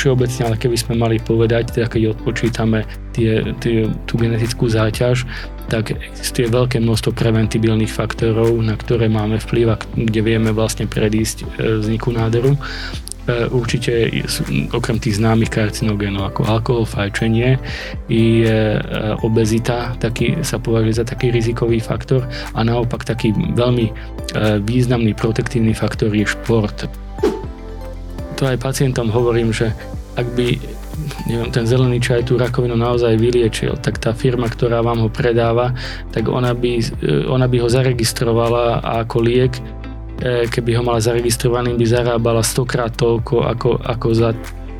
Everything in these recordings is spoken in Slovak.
všeobecne, ale keby sme mali povedať, teda keď odpočítame tie, tie, tú genetickú záťaž, tak existuje veľké množstvo preventibilných faktorov, na ktoré máme vplyv a kde vieme vlastne predísť e, vzniku nádoru. E, určite okrem tých známych karcinogénov ako alkohol, fajčenie je obezita, taký, sa považuje za taký rizikový faktor a naopak taký veľmi významný protektívny faktor je šport to aj pacientom hovorím, že ak by neviem, ten zelený čaj tú rakovinu naozaj vyliečil, tak tá firma, ktorá vám ho predáva, tak ona by, e, ona by ho zaregistrovala ako liek, e, keby ho mala zaregistrovaný, by zarábala stokrát toľko ako, ako, za,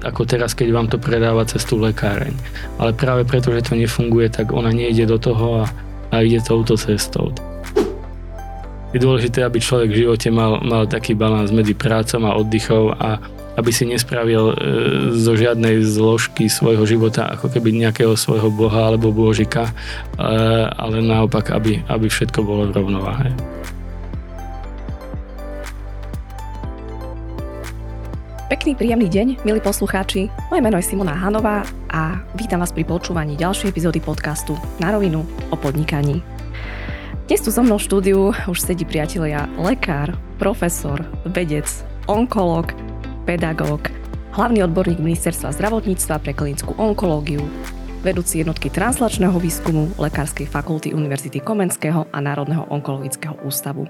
ako teraz, keď vám to predáva cez tú lekáreň. Ale práve preto, že to nefunguje, tak ona nejde do toho a, a ide touto cestou. Je dôležité, aby človek v živote mal, mal taký balans medzi prácom a oddychom a aby si nespravil e, zo žiadnej zložky svojho života ako keby nejakého svojho boha alebo božika, e, ale naopak, aby, aby všetko bolo v rovnováhe. Pekný, príjemný deň, milí poslucháči. Moje meno je Simona Hanová a vítam vás pri počúvaní ďalšej epizódy podcastu Na rovinu o podnikaní. Dnes tu so mnou v štúdiu už sedí priatelia lekár, profesor, vedec, onkolog, pedagóg, hlavný odborník Ministerstva zdravotníctva pre klinickú onkológiu, vedúci jednotky translačného výskumu Lekárskej fakulty Univerzity Komenského a Národného onkologického ústavu.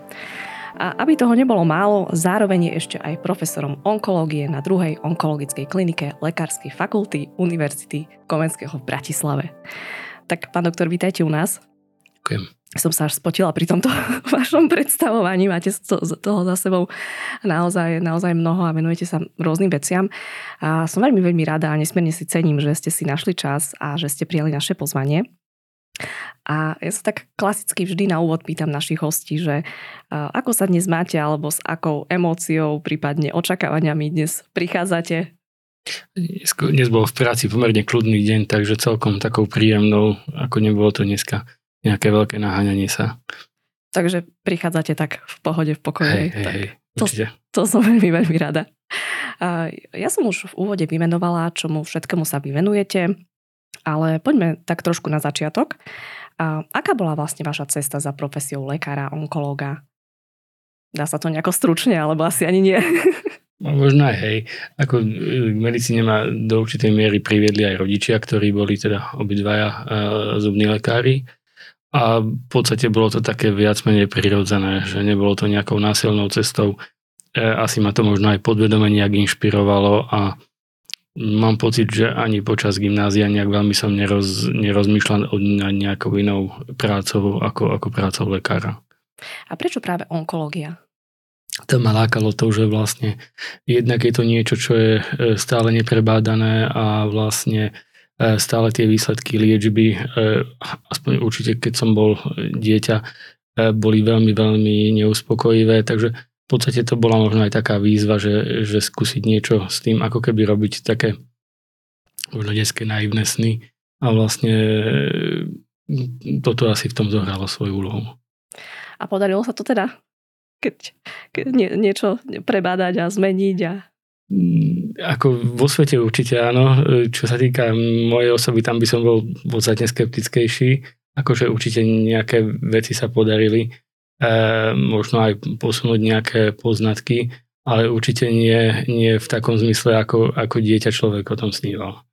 A aby toho nebolo málo, zároveň je ešte aj profesorom onkológie na druhej onkologickej klinike Lekárskej fakulty Univerzity Komenského v Bratislave. Tak, pán doktor, vítajte u nás. Ďakujem som sa až spotila pri tomto vašom predstavovaní. Máte toho za sebou naozaj, naozaj mnoho a venujete sa rôznym veciam. A som veľmi, veľmi rada a nesmierne si cením, že ste si našli čas a že ste prijali naše pozvanie. A ja sa tak klasicky vždy na úvod pýtam našich hostí, že ako sa dnes máte alebo s akou emóciou, prípadne očakávaniami dnes prichádzate dnes bol v práci pomerne kľudný deň, takže celkom takou príjemnou, ako nebolo to dneska nejaké veľké naháňanie sa. Takže prichádzate tak v pohode, v pokoji. Hej, hej, tak hej, to, to som veľmi, veľmi rada. Ja som už v úvode vymenovala, čomu všetkému sa vyvenujete, ale poďme tak trošku na začiatok. Aká bola vlastne vaša cesta za profesiou lekára, onkológa? Dá sa to nejako stručne, alebo asi ani nie? No, možno aj hej. Ako k medicíne ma do určitej miery priviedli aj rodičia, ktorí boli teda obidvaja uh, zubní lekári. A v podstate bolo to také viac menej prirodzené, že nebolo to nejakou násilnou cestou. E, asi ma to možno aj podvedome nejak inšpirovalo a mám pocit, že ani počas gymnázia nejak veľmi som neroz, nerozmýšľal nad nejakou inou prácou ako, ako prácou lekára. A prečo práve onkológia? To ma lákalo to, že vlastne jednak je to niečo, čo je e, stále neprebádané a vlastne stále tie výsledky liečby, e, aspoň určite keď som bol dieťa, e, boli veľmi, veľmi neuspokojivé, takže v podstate to bola možno aj taká výzva, že, že skúsiť niečo s tým, ako keby robiť také možno detské naivné sny a vlastne toto asi v tom zohralo svoju úlohu. A podarilo sa to teda? Keď, keď nie, niečo prebádať a zmeniť a ako vo svete určite áno. Čo sa týka mojej osoby, tam by som bol podstate skeptickejší. Akože určite nejaké veci sa podarili. E, možno aj posunúť nejaké poznatky, ale určite nie, nie v takom zmysle, ako, ako dieťa človek o tom sníval.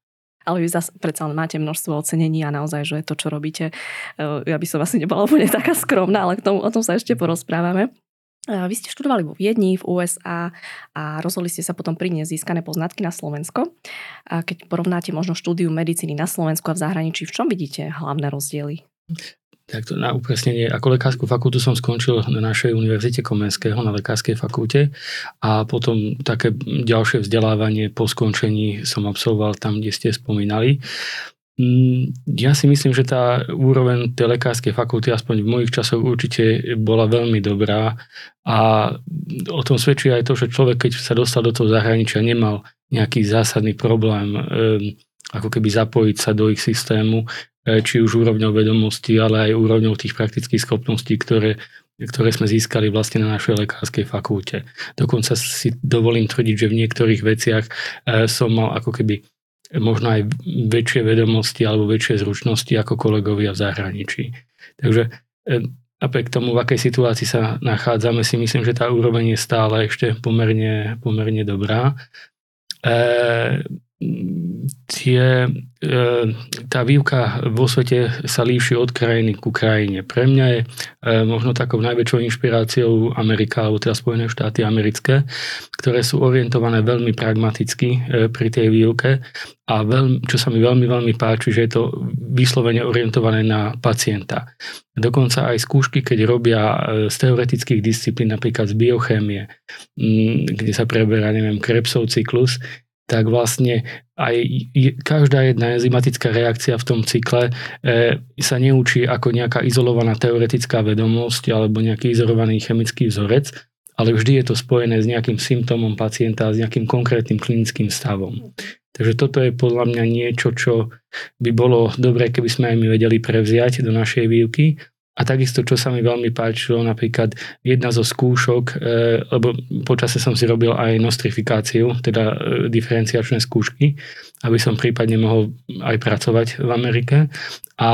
Ale vy zase predsa máte množstvo ocenení a naozaj, že to, čo robíte, e, ja by som asi nebola úplne taká skromná, ale k tomu, o tom sa ešte porozprávame. Vy ste študovali vo Viedni, v USA a rozhodli ste sa potom priniesť získané poznatky na Slovensko. Keď porovnáte možno štúdiu medicíny na Slovensku a v zahraničí, v čom vidíte hlavné rozdiely? Tak to na upresnenie, ako lekárskú fakultu som skončil na našej univerzite Komenského, na lekárskej fakulte a potom také ďalšie vzdelávanie po skončení som absolvoval tam, kde ste spomínali. Mm, ja si myslím, že tá úroveň tej lekárskej fakulty, aspoň v mojich časoch určite bola veľmi dobrá a o tom svedčí aj to, že človek, keď sa dostal do toho zahraničia, nemal nejaký zásadný problém ako keby zapojiť sa do ich systému. či už úrovňou vedomostí, ale aj úrovňou tých praktických schopností, ktoré, ktoré sme získali vlastne na našej lekárskej fakulte. Dokonca si dovolím tvrdiť, že v niektorých veciach som mal ako keby možno aj väčšie vedomosti alebo väčšie zručnosti ako kolegovia v zahraničí. Takže napriek tomu, v akej situácii sa nachádzame, si myslím, že tá úroveň je stále ešte pomerne, pomerne dobrá. E, tie, e, tá výuka vo svete sa líši od krajiny ku krajine. Pre mňa je e, možno takou najväčšou inšpiráciou Amerika, alebo teda Spojené štáty americké, ktoré sú orientované veľmi pragmaticky e, pri tej výuke a veľmi, čo sa mi veľmi, veľmi páči, že je to vyslovene orientované na pacienta. Dokonca aj skúšky, keď robia z teoretických disciplín, napríklad z biochémie, kde sa preberá, neviem, Krebsov cyklus, tak vlastne aj každá jedna enzymatická reakcia v tom cykle e, sa neučí ako nejaká izolovaná teoretická vedomosť alebo nejaký izolovaný chemický vzorec, ale vždy je to spojené s nejakým symptómom pacienta, s nejakým konkrétnym klinickým stavom. Takže toto je podľa mňa niečo, čo by bolo dobré, keby sme aj my vedeli prevziať do našej výuky a takisto, čo sa mi veľmi páčilo, napríklad jedna zo skúšok, e, lebo počase som si robil aj nostrifikáciu, teda e, diferenciačné skúšky, aby som prípadne mohol aj pracovať v Amerike. A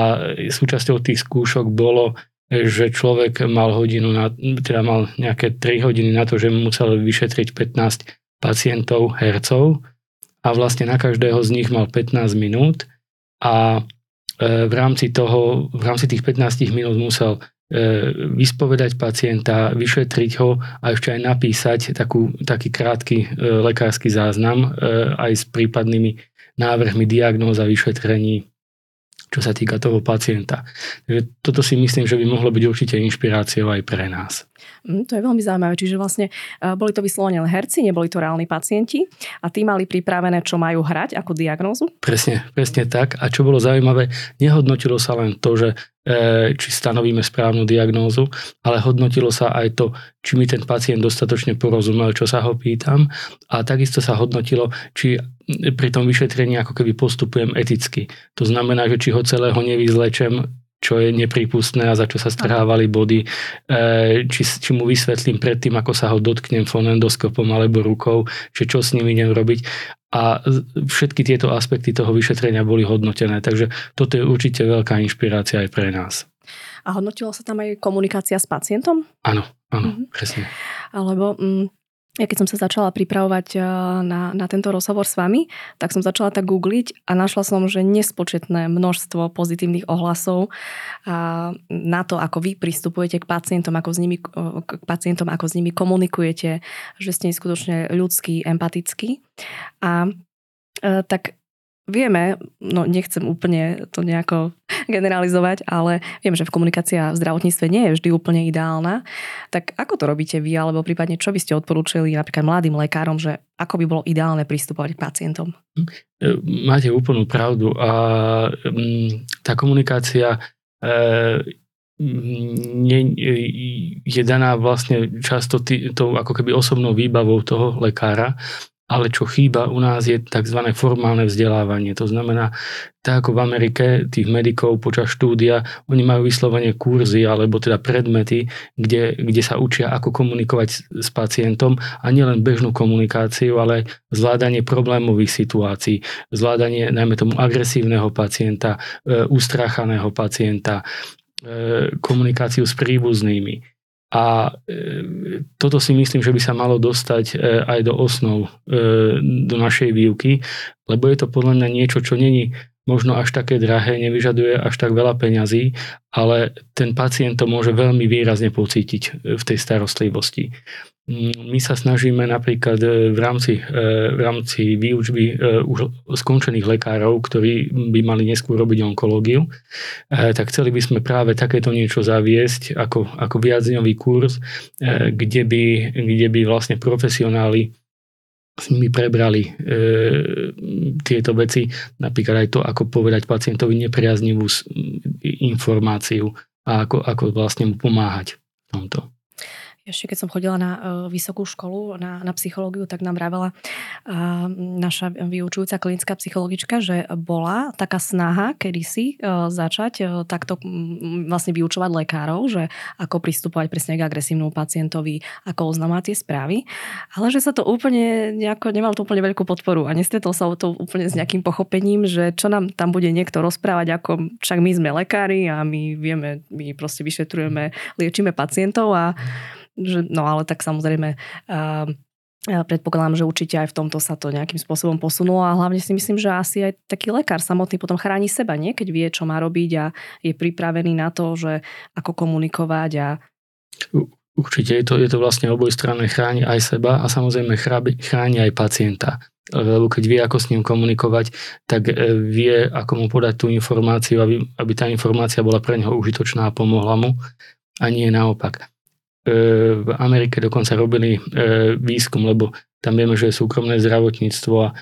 súčasťou tých skúšok bolo, že človek mal hodinu, na, teda mal nejaké 3 hodiny na to, že musel vyšetriť 15 pacientov hercov a vlastne na každého z nich mal 15 minút a E, v rámci toho, v rámci tých 15 minút musel e, vyspovedať pacienta, vyšetriť ho a ešte aj napísať takú, taký krátky e, lekársky záznam aj s prípadnými návrhmi diagnóz a vyšetrení, čo sa týka toho pacienta. Takže toto si myslím, že by mohlo byť určite inšpiráciou aj pre nás. Mm, to je veľmi zaujímavé, čiže vlastne boli to vyslovene herci, neboli to reálni pacienti a tí mali pripravené, čo majú hrať ako diagnózu? Presne, presne tak. A čo bolo zaujímavé, nehodnotilo sa len to, že e, či stanovíme správnu diagnózu, ale hodnotilo sa aj to, či mi ten pacient dostatočne porozumel, čo sa ho pýtam a takisto sa hodnotilo, či pri tom vyšetrení ako keby postupujem eticky. To znamená, že či ho celého nevyzlečem čo je nepripustné a za čo sa strhávali body, e, či, či mu vysvetlím predtým, ako sa ho dotknem fonendoskopom alebo rukou, že čo s ním idem robiť. A všetky tieto aspekty toho vyšetrenia boli hodnotené, takže toto je určite veľká inšpirácia aj pre nás. A hodnotilo sa tam aj komunikácia s pacientom? Áno, áno, mm-hmm. presne. Alebo mm, ja keď som sa začala pripravovať eh, na, na tento rozhovor s vami, tak som začala tak googliť a našla som, že nespočetné množstvo pozitívnych ohlasov na to, ako vy pristupujete k pacientom, ako s nimi, eh, k pacientom, ako s nimi komunikujete, že ste skutočne ľudský, empatický. A eh, tak vieme, no nechcem úplne to nejako generalizovať, ale viem, že v komunikácia v zdravotníctve nie je vždy úplne ideálna. Tak ako to robíte vy, alebo prípadne čo by ste odporúčili napríklad mladým lekárom, že ako by bolo ideálne pristupovať k pacientom? E, máte úplnú pravdu a mm, tá komunikácia e, nie, je daná vlastne často tý, tou ako keby osobnou výbavou toho lekára ale čo chýba u nás je tzv. formálne vzdelávanie. To znamená, tak ako v Amerike tých medikov počas štúdia, oni majú vyslovene kurzy alebo teda predmety, kde, kde sa učia, ako komunikovať s, s pacientom a nielen bežnú komunikáciu, ale zvládanie problémových situácií, zvládanie najmä tomu agresívneho pacienta, e, ustráchaného pacienta, e, komunikáciu s príbuznými. A e, toto si myslím, že by sa malo dostať e, aj do osnov, e, do našej výuky, lebo je to podľa mňa niečo, čo není možno až také drahé, nevyžaduje až tak veľa peňazí, ale ten pacient to môže veľmi výrazne pocítiť v tej starostlivosti. Mm, my sa snažíme napríklad e, v rámci, e, v rámci výučby e, už skončených lekárov, ktorí by mali neskôr robiť onkológiu, tak chceli by sme práve takéto niečo zaviesť ako, ako viacdňový kurz, kde by, kde by vlastne profesionáli s nimi prebrali e, tieto veci, napríklad aj to, ako povedať pacientovi nepriaznivú informáciu a ako, ako vlastne mu pomáhať v tomto. Ešte keď som chodila na uh, vysokú školu, na, na psychológiu, tak nám vravela uh, naša vyučujúca klinická psychologička, že bola taká snaha kedysi uh, začať takto vlastne vyučovať lekárov, že ako pristupovať presne k agresívnemu pacientovi, ako oznamovať tie správy, ale že sa to úplne nejako, nemal to úplne veľkú podporu a nestretol sa to úplne s nejakým pochopením, že čo nám tam bude niekto rozprávať, ako však my sme lekári a my vieme, my proste vyšetrujeme, liečíme pacientov a že, no ale tak samozrejme uh, ja predpokladám, že určite aj v tomto sa to nejakým spôsobom posunulo a hlavne si myslím, že asi aj taký lekár samotný potom chráni seba, nie? Keď vie, čo má robiť a je pripravený na to, že ako komunikovať a... Určite je to, je to vlastne obojstranné, chráni aj seba a samozrejme chráni aj pacienta. Lebo keď vie, ako s ním komunikovať, tak e, vie, ako mu podať tú informáciu, aby, aby tá informácia bola pre neho užitočná a pomohla mu a nie naopak. E, v Amerike dokonca robili e, výskum, lebo tam vieme, že je súkromné zdravotníctvo a e,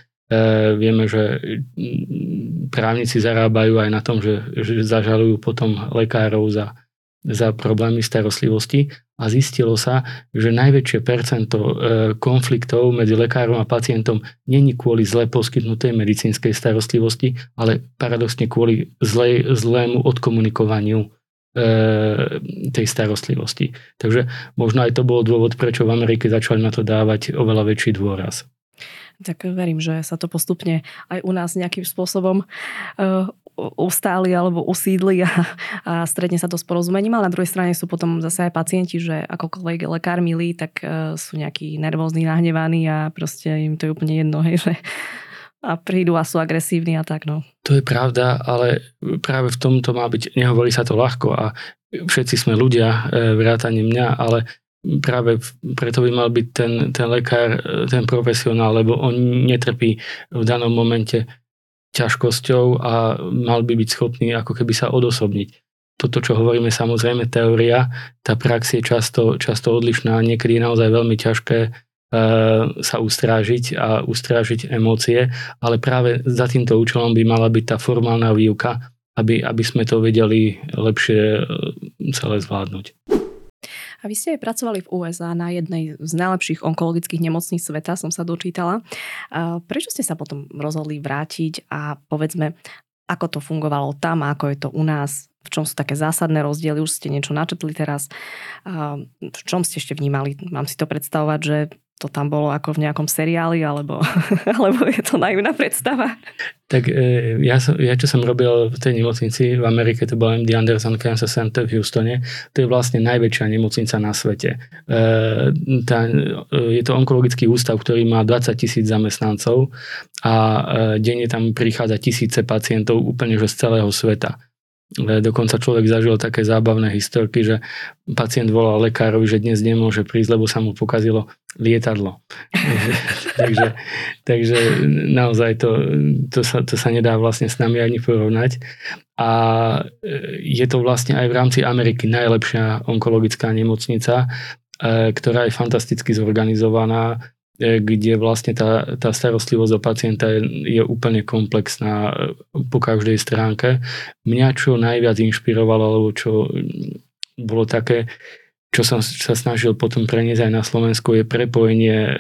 vieme, že mm, právnici zarábajú aj na tom, že, že zažalujú potom lekárov za, za problémy starostlivosti. A zistilo sa, že najväčšie percento konfliktov medzi lekárom a pacientom není kvôli zle poskytnutej medicínskej starostlivosti, ale paradoxne kvôli zlej, zlému odkomunikovaniu tej starostlivosti. Takže možno aj to bol dôvod, prečo v Amerike začali na to dávať oveľa väčší dôraz. Tak verím, že sa to postupne aj u nás nejakým spôsobom uh, ustáli alebo usídli a, a stretne sa to s porozumením, ale na druhej strane sú potom zase aj pacienti, že akokoľvek lekár milí, tak uh, sú nejakí nervózni, nahnevaní a proste im to je úplne jedno, hej, že a prídu a sú agresívni a tak. No. To je pravda, ale práve v tomto má byť, nehovorí sa to ľahko a všetci sme ľudia, e, vrátane mňa, ale práve preto by mal byť ten, ten lekár, e, ten profesionál, lebo on netrpí v danom momente ťažkosťou a mal by byť schopný ako keby sa odosobniť. Toto, čo hovoríme, samozrejme teória, tá prax je často, často odlišná, niekedy je naozaj veľmi ťažké sa ustrážiť a ustrážiť emócie, ale práve za týmto účelom by mala byť tá formálna výuka, aby, aby sme to vedeli lepšie eh, celé zvládnuť. A vy ste aj pracovali v USA na jednej z najlepších onkologických nemocníc sveta, som sa dočítala. Prečo ste sa potom rozhodli vrátiť a povedzme, ako to fungovalo tam a ako je to u nás? V čom sú také zásadné rozdiely? Už ste niečo načetli teraz. V čom ste ešte vnímali? Mám si to predstavovať, že to tam bolo ako v nejakom seriáli, alebo, alebo je to naivná predstava? Tak e, ja, som, ja čo som robil v tej nemocnici v Amerike, to bol MD Anderson Cancer Center v Houstone, to je vlastne najväčšia nemocnica na svete. E, tá, e, je to onkologický ústav, ktorý má 20 tisíc zamestnancov a denne tam prichádza tisíce pacientov úplne že z celého sveta. Dokonca človek zažil také zábavné historky, že pacient volal lekárovi, že dnes nemôže prísť, lebo sa mu pokazilo lietadlo. takže, takže naozaj to, to, sa, to sa nedá vlastne s nami ani porovnať. A e, je to vlastne aj v rámci Ameriky najlepšia onkologická nemocnica, e, ktorá je fantasticky zorganizovaná, E, kde vlastne tá, tá starostlivosť o pacienta je, je úplne komplexná e, po každej stránke. Mňa čo najviac inšpirovalo, alebo čo bolo také, čo som sa snažil potom preniesť aj na Slovensku, je prepojenie e,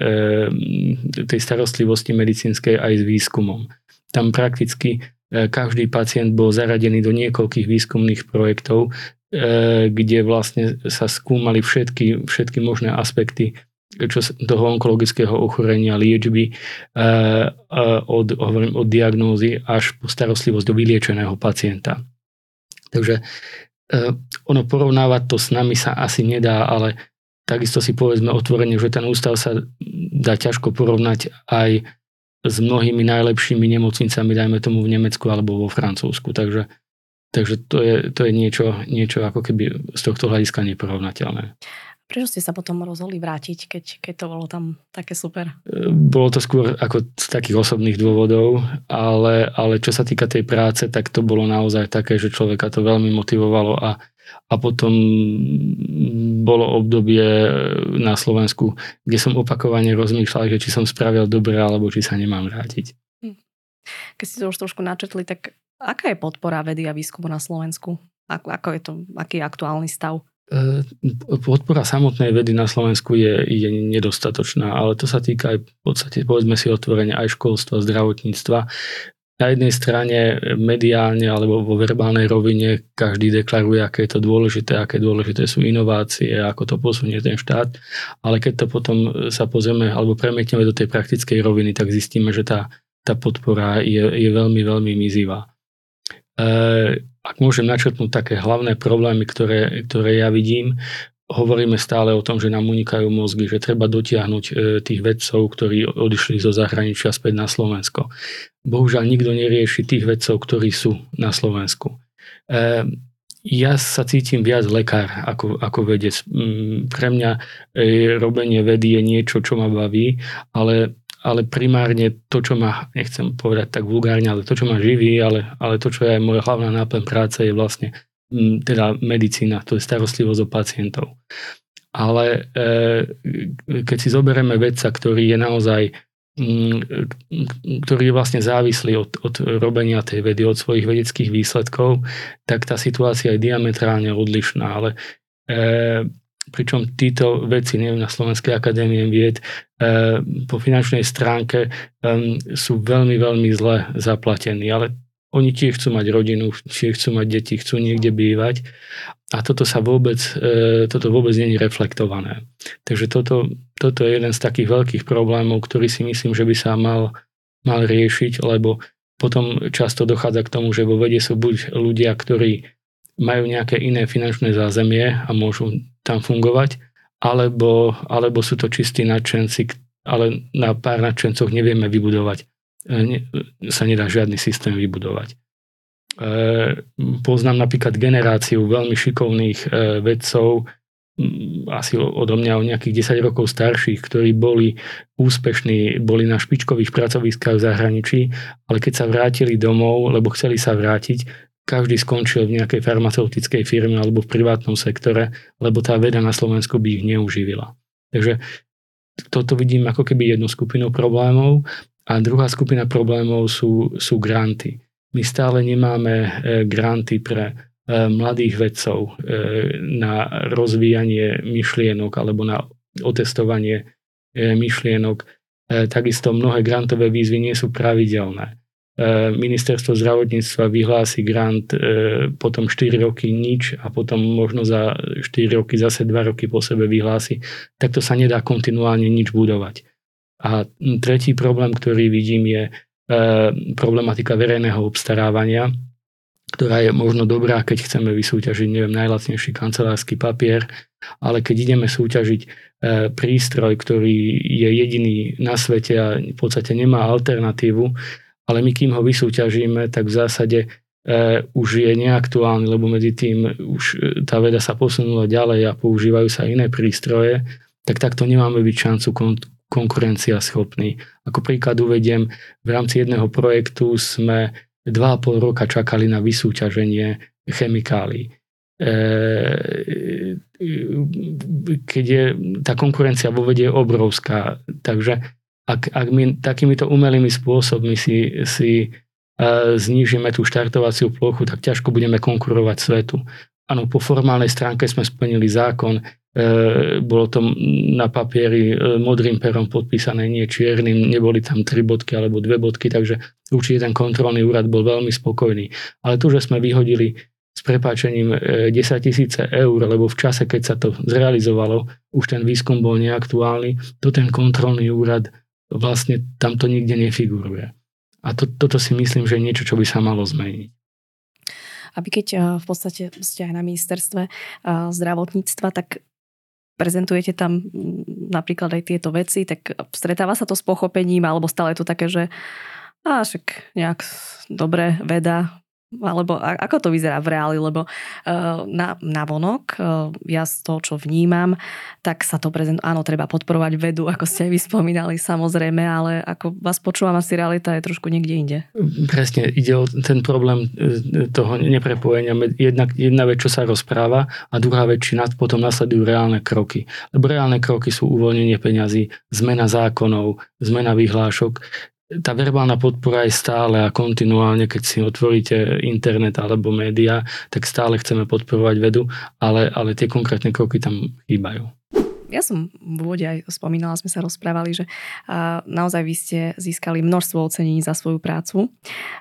tej starostlivosti medicínskej aj s výskumom. Tam prakticky e, každý pacient bol zaradený do niekoľkých výskumných projektov, e, kde vlastne sa skúmali všetky, všetky možné aspekty čo toho onkologického ochorenia, liečby eh, od, hovorím, od diagnózy až po starostlivosť do vyliečeného pacienta. Takže eh, ono porovnávať to s nami sa asi nedá, ale takisto si povedzme otvorene, že ten ústav sa dá ťažko porovnať aj s mnohými najlepšími nemocnicami, dajme tomu v Nemecku alebo vo Francúzsku. Takže, takže to je, to je niečo, niečo ako keby z tohto hľadiska neporovnateľné. Prečo ste sa potom rozhodli vrátiť, keď, keď to bolo tam také super? Bolo to skôr ako z takých osobných dôvodov, ale, ale čo sa týka tej práce, tak to bolo naozaj také, že človeka to veľmi motivovalo a, a potom bolo obdobie na Slovensku, kde som opakovane rozmýšľal, že či som spravil dobre, alebo či sa nemám vrátiť. Hm. Keď ste to už trošku načetli, tak aká je podpora vedy a výskumu na Slovensku? Ako, ako je to, aký je aktuálny stav? Podpora samotnej vedy na Slovensku je, je nedostatočná, ale to sa týka aj v podstate, povedzme si otvorene, aj školstva, zdravotníctva na jednej strane mediálne alebo vo verbálnej rovine každý deklaruje, aké je to dôležité, aké dôležité sú inovácie, ako to posunie ten štát, ale keď to potom sa pozrieme alebo premietneme do tej praktickej roviny, tak zistíme, že tá, tá podpora je, je veľmi, veľmi mizivá. E, ak môžem načrtnúť také hlavné problémy, ktoré, ktoré ja vidím, hovoríme stále o tom, že nám unikajú mozgy, že treba dotiahnuť e, tých vedcov, ktorí odišli zo zahraničia späť na Slovensko. Bohužiaľ nikto nerieši tých vedcov, ktorí sú na Slovensku. E, ja sa cítim viac lekár ako, ako vedec. Mm, pre mňa robenie vedy je niečo, čo ma baví, ale, ale primárne to, čo ma, nechcem povedať tak vulgárne, ale to, čo ma živí, ale, ale to, čo je moja hlavná náplň práce, je vlastne teda medicína, to je starostlivosť o pacientov. Ale e, keď si zoberieme vedca, ktorý je naozaj ktorý je vlastne závislý od, od robenia tej vedy, od svojich vedeckých výsledkov, tak tá situácia je diametrálne odlišná. Ale e, pričom títo veci, neviem, na Slovenskej akadémie vied, e, po finančnej stránke e, sú veľmi, veľmi zle zaplatení. Ale oni tiež chcú mať rodinu, tiež chcú mať deti, chcú niekde bývať a toto sa vôbec, e, toto vôbec nie reflektované. Takže toto, toto je jeden z takých veľkých problémov, ktorý si myslím, že by sa mal, mal riešiť, lebo potom často dochádza k tomu, že vo vede sú buď ľudia, ktorí majú nejaké iné finančné zázemie a môžu tam fungovať, alebo, alebo sú to čistí nadšenci, ale na pár nadšencoch nevieme vybudovať E, sa nedá žiadny systém vybudovať. E, poznám napríklad generáciu veľmi šikovných e, vedcov, asi odo mňa o nejakých 10 rokov starších, ktorí boli úspešní, boli na špičkových pracoviskách v zahraničí, ale keď sa vrátili domov, lebo chceli sa vrátiť, každý skončil v nejakej farmaceutickej firme alebo v privátnom sektore, lebo tá veda na Slovensku by ich neuživila. Takže toto vidím ako keby jednu skupinu problémov a druhá skupina problémov sú, sú granty. My stále nemáme e, granty pre e, mladých vedcov e, na rozvíjanie myšlienok alebo na otestovanie myšlienok. Takisto mnohé grantové výzvy nie sú pravidelné. Ministerstvo zdravotníctva vyhlási grant, potom 4 roky nič a potom možno za 4 roky zase 2 roky po sebe vyhlási. Takto sa nedá kontinuálne nič budovať. A tretí problém, ktorý vidím, je e, problematika verejného obstarávania, ktorá je možno dobrá, keď chceme vysúťažiť, neviem, najlacnejší kancelársky papier, ale keď ideme súťažiť e, prístroj, ktorý je jediný na svete a v podstate nemá alternatívu, ale my kým ho vysúťažíme, tak v zásade e, už je neaktuálny, lebo medzi tým už tá veda sa posunula ďalej a používajú sa iné prístroje, tak takto nemáme byť šancu konkurencia schopný. Ako príklad uvediem, v rámci jedného projektu sme 2,5 roka čakali na vysúťaženie chemikálií. E, keď je tá konkurencia vo vede je obrovská, takže ak, ak my takýmito umelými spôsobmi si, si e, znížime tú štartovaciu plochu, tak ťažko budeme konkurovať svetu. Áno, po formálnej stránke sme splnili zákon, E, bolo to na papieri e, modrým perom podpísané, nie čiernym, neboli tam tri bodky alebo dve bodky, takže určite ten kontrolný úrad bol veľmi spokojný. Ale tu, že sme vyhodili s prepáčením 10 e, tisíce eur, lebo v čase, keď sa to zrealizovalo, už ten výskum bol neaktuálny, to ten kontrolný úrad vlastne tamto nikde nefiguruje. A to, toto si myslím, že je niečo, čo by sa malo zmeniť aby keď v podstate ste aj na ministerstve zdravotníctva, tak prezentujete tam mm, napríklad aj tieto veci, tak stretáva sa to s pochopením, alebo stále je to také, že a však nejak dobre veda, alebo ako to vyzerá v reáli, lebo uh, na, na vonok, uh, ja z toho, čo vnímam, tak sa to prezentuje, áno, treba podporovať vedu, ako ste aj vyspomínali, samozrejme, ale ako vás počúvam, asi realita je trošku niekde inde. Presne, ide o ten problém e, toho neprepojenia. Jedna, jedna vec, čo sa rozpráva a druhá vec, či nad, potom nasledujú reálne kroky. Lebo reálne kroky sú uvoľnenie peňazí, zmena zákonov, zmena vyhlášok tá verbálna podpora je stále a kontinuálne, keď si otvoríte internet alebo média, tak stále chceme podporovať vedu, ale, ale tie konkrétne kroky tam chýbajú. Ja som v úvode aj spomínala, sme sa rozprávali, že naozaj vy ste získali množstvo ocenení za svoju prácu.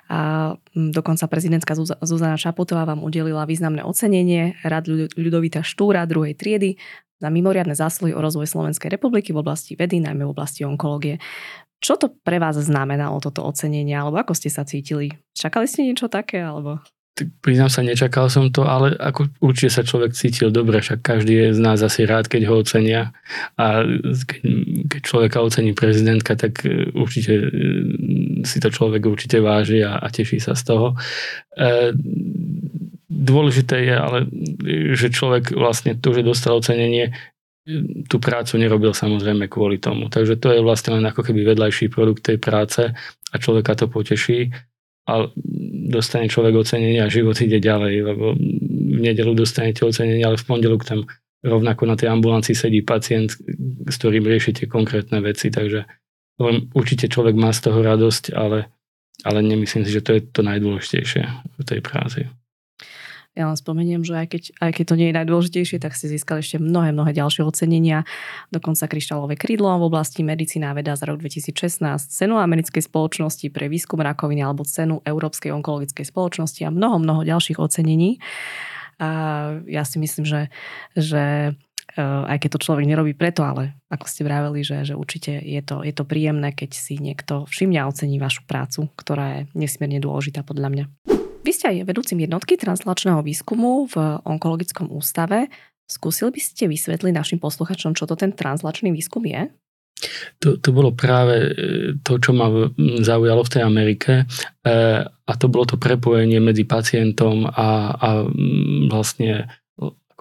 A dokonca prezidentka Zuzana Čaputová vám udelila významné ocenenie Rad Ľudovita Štúra druhej triedy za mimoriadne zásluhy o rozvoj Slovenskej republiky v oblasti vedy, najmä v oblasti onkológie. Čo to pre vás znamenalo, toto ocenenie, alebo ako ste sa cítili? Čakali ste niečo také, alebo... Tak priznám sa, nečakal som to, ale ako určite sa človek cítil dobre, však každý je z nás asi rád, keď ho ocenia a keď, keď človeka ocení prezidentka, tak e, určite e, si to človek určite váži a, a teší sa z toho. E, dôležité je ale, že človek vlastne to, že dostal ocenenie, tú prácu nerobil samozrejme kvôli tomu. Takže to je vlastne len ako keby vedľajší produkt tej práce a človeka to poteší a dostane človek ocenenie a život ide ďalej, lebo v nedelu dostanete ocenenie, ale v pondelok tam rovnako na tej ambulancii sedí pacient, s ktorým riešite konkrétne veci, takže určite človek má z toho radosť, ale, ale nemyslím si, že to je to najdôležitejšie v tej práci. Ja len spomeniem, že aj keď, aj keď to nie je najdôležitejšie, tak ste získali ešte mnohé, mnohé ďalšie ocenenia, dokonca kryštálové krídlo v oblasti medicína veda za rok 2016, cenu americkej spoločnosti pre výskum rakoviny alebo cenu Európskej onkologickej spoločnosti a mnoho, mnoho ďalších ocenení. A ja si myslím, že, že e, aj keď to človek nerobí preto, ale ako ste vraveli, že, že určite je to, je to príjemné, keď si niekto všimne a ocení vašu prácu, ktorá je nesmierne dôležitá podľa mňa. Vy ste aj vedúcim jednotky translačného výskumu v Onkologickom ústave. Skúsil by ste vysvetliť našim posluchačom, čo to ten translačný výskum je? To, to bolo práve e, to, čo ma zaujalo v tej Amerike e, a to bolo to prepojenie medzi pacientom a, a vlastne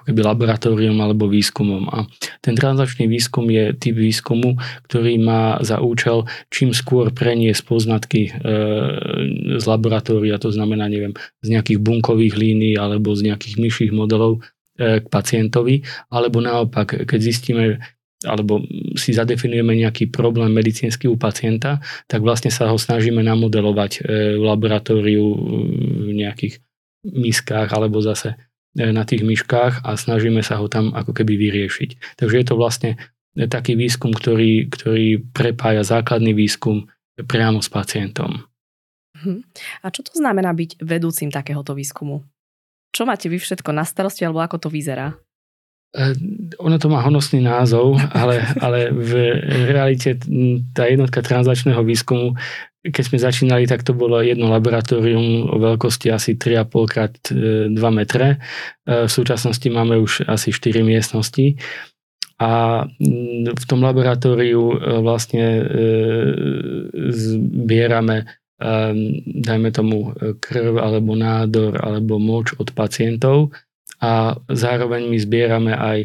ako keby laboratórium alebo výskumom. A ten translačný výskum je typ výskumu, ktorý má za účel čím skôr preniesť poznatky e, z laboratória, to znamená, neviem, z nejakých bunkových línií alebo z nejakých myších modelov e, k pacientovi, alebo naopak, keď zistíme, alebo si zadefinujeme nejaký problém medicínsky u pacienta, tak vlastne sa ho snažíme namodelovať e, v laboratóriu v nejakých miskách alebo zase na tých myškách a snažíme sa ho tam ako keby vyriešiť. Takže je to vlastne taký výskum, ktorý, ktorý prepája základný výskum priamo s pacientom. Mhm. A čo to znamená byť vedúcim takéhoto výskumu? Čo máte vy všetko na starosti alebo ako to vyzerá? E, ono to má honosný názov, ale, ale v realite tá jednotka translačného výskumu keď sme začínali, tak to bolo jedno laboratórium o veľkosti asi 3,5 krát 2 e, metre. E, v súčasnosti máme už asi 4 miestnosti. A v tom laboratóriu vlastne zbierame dajme tomu krv alebo nádor alebo moč od pacientov a zároveň my zbierame aj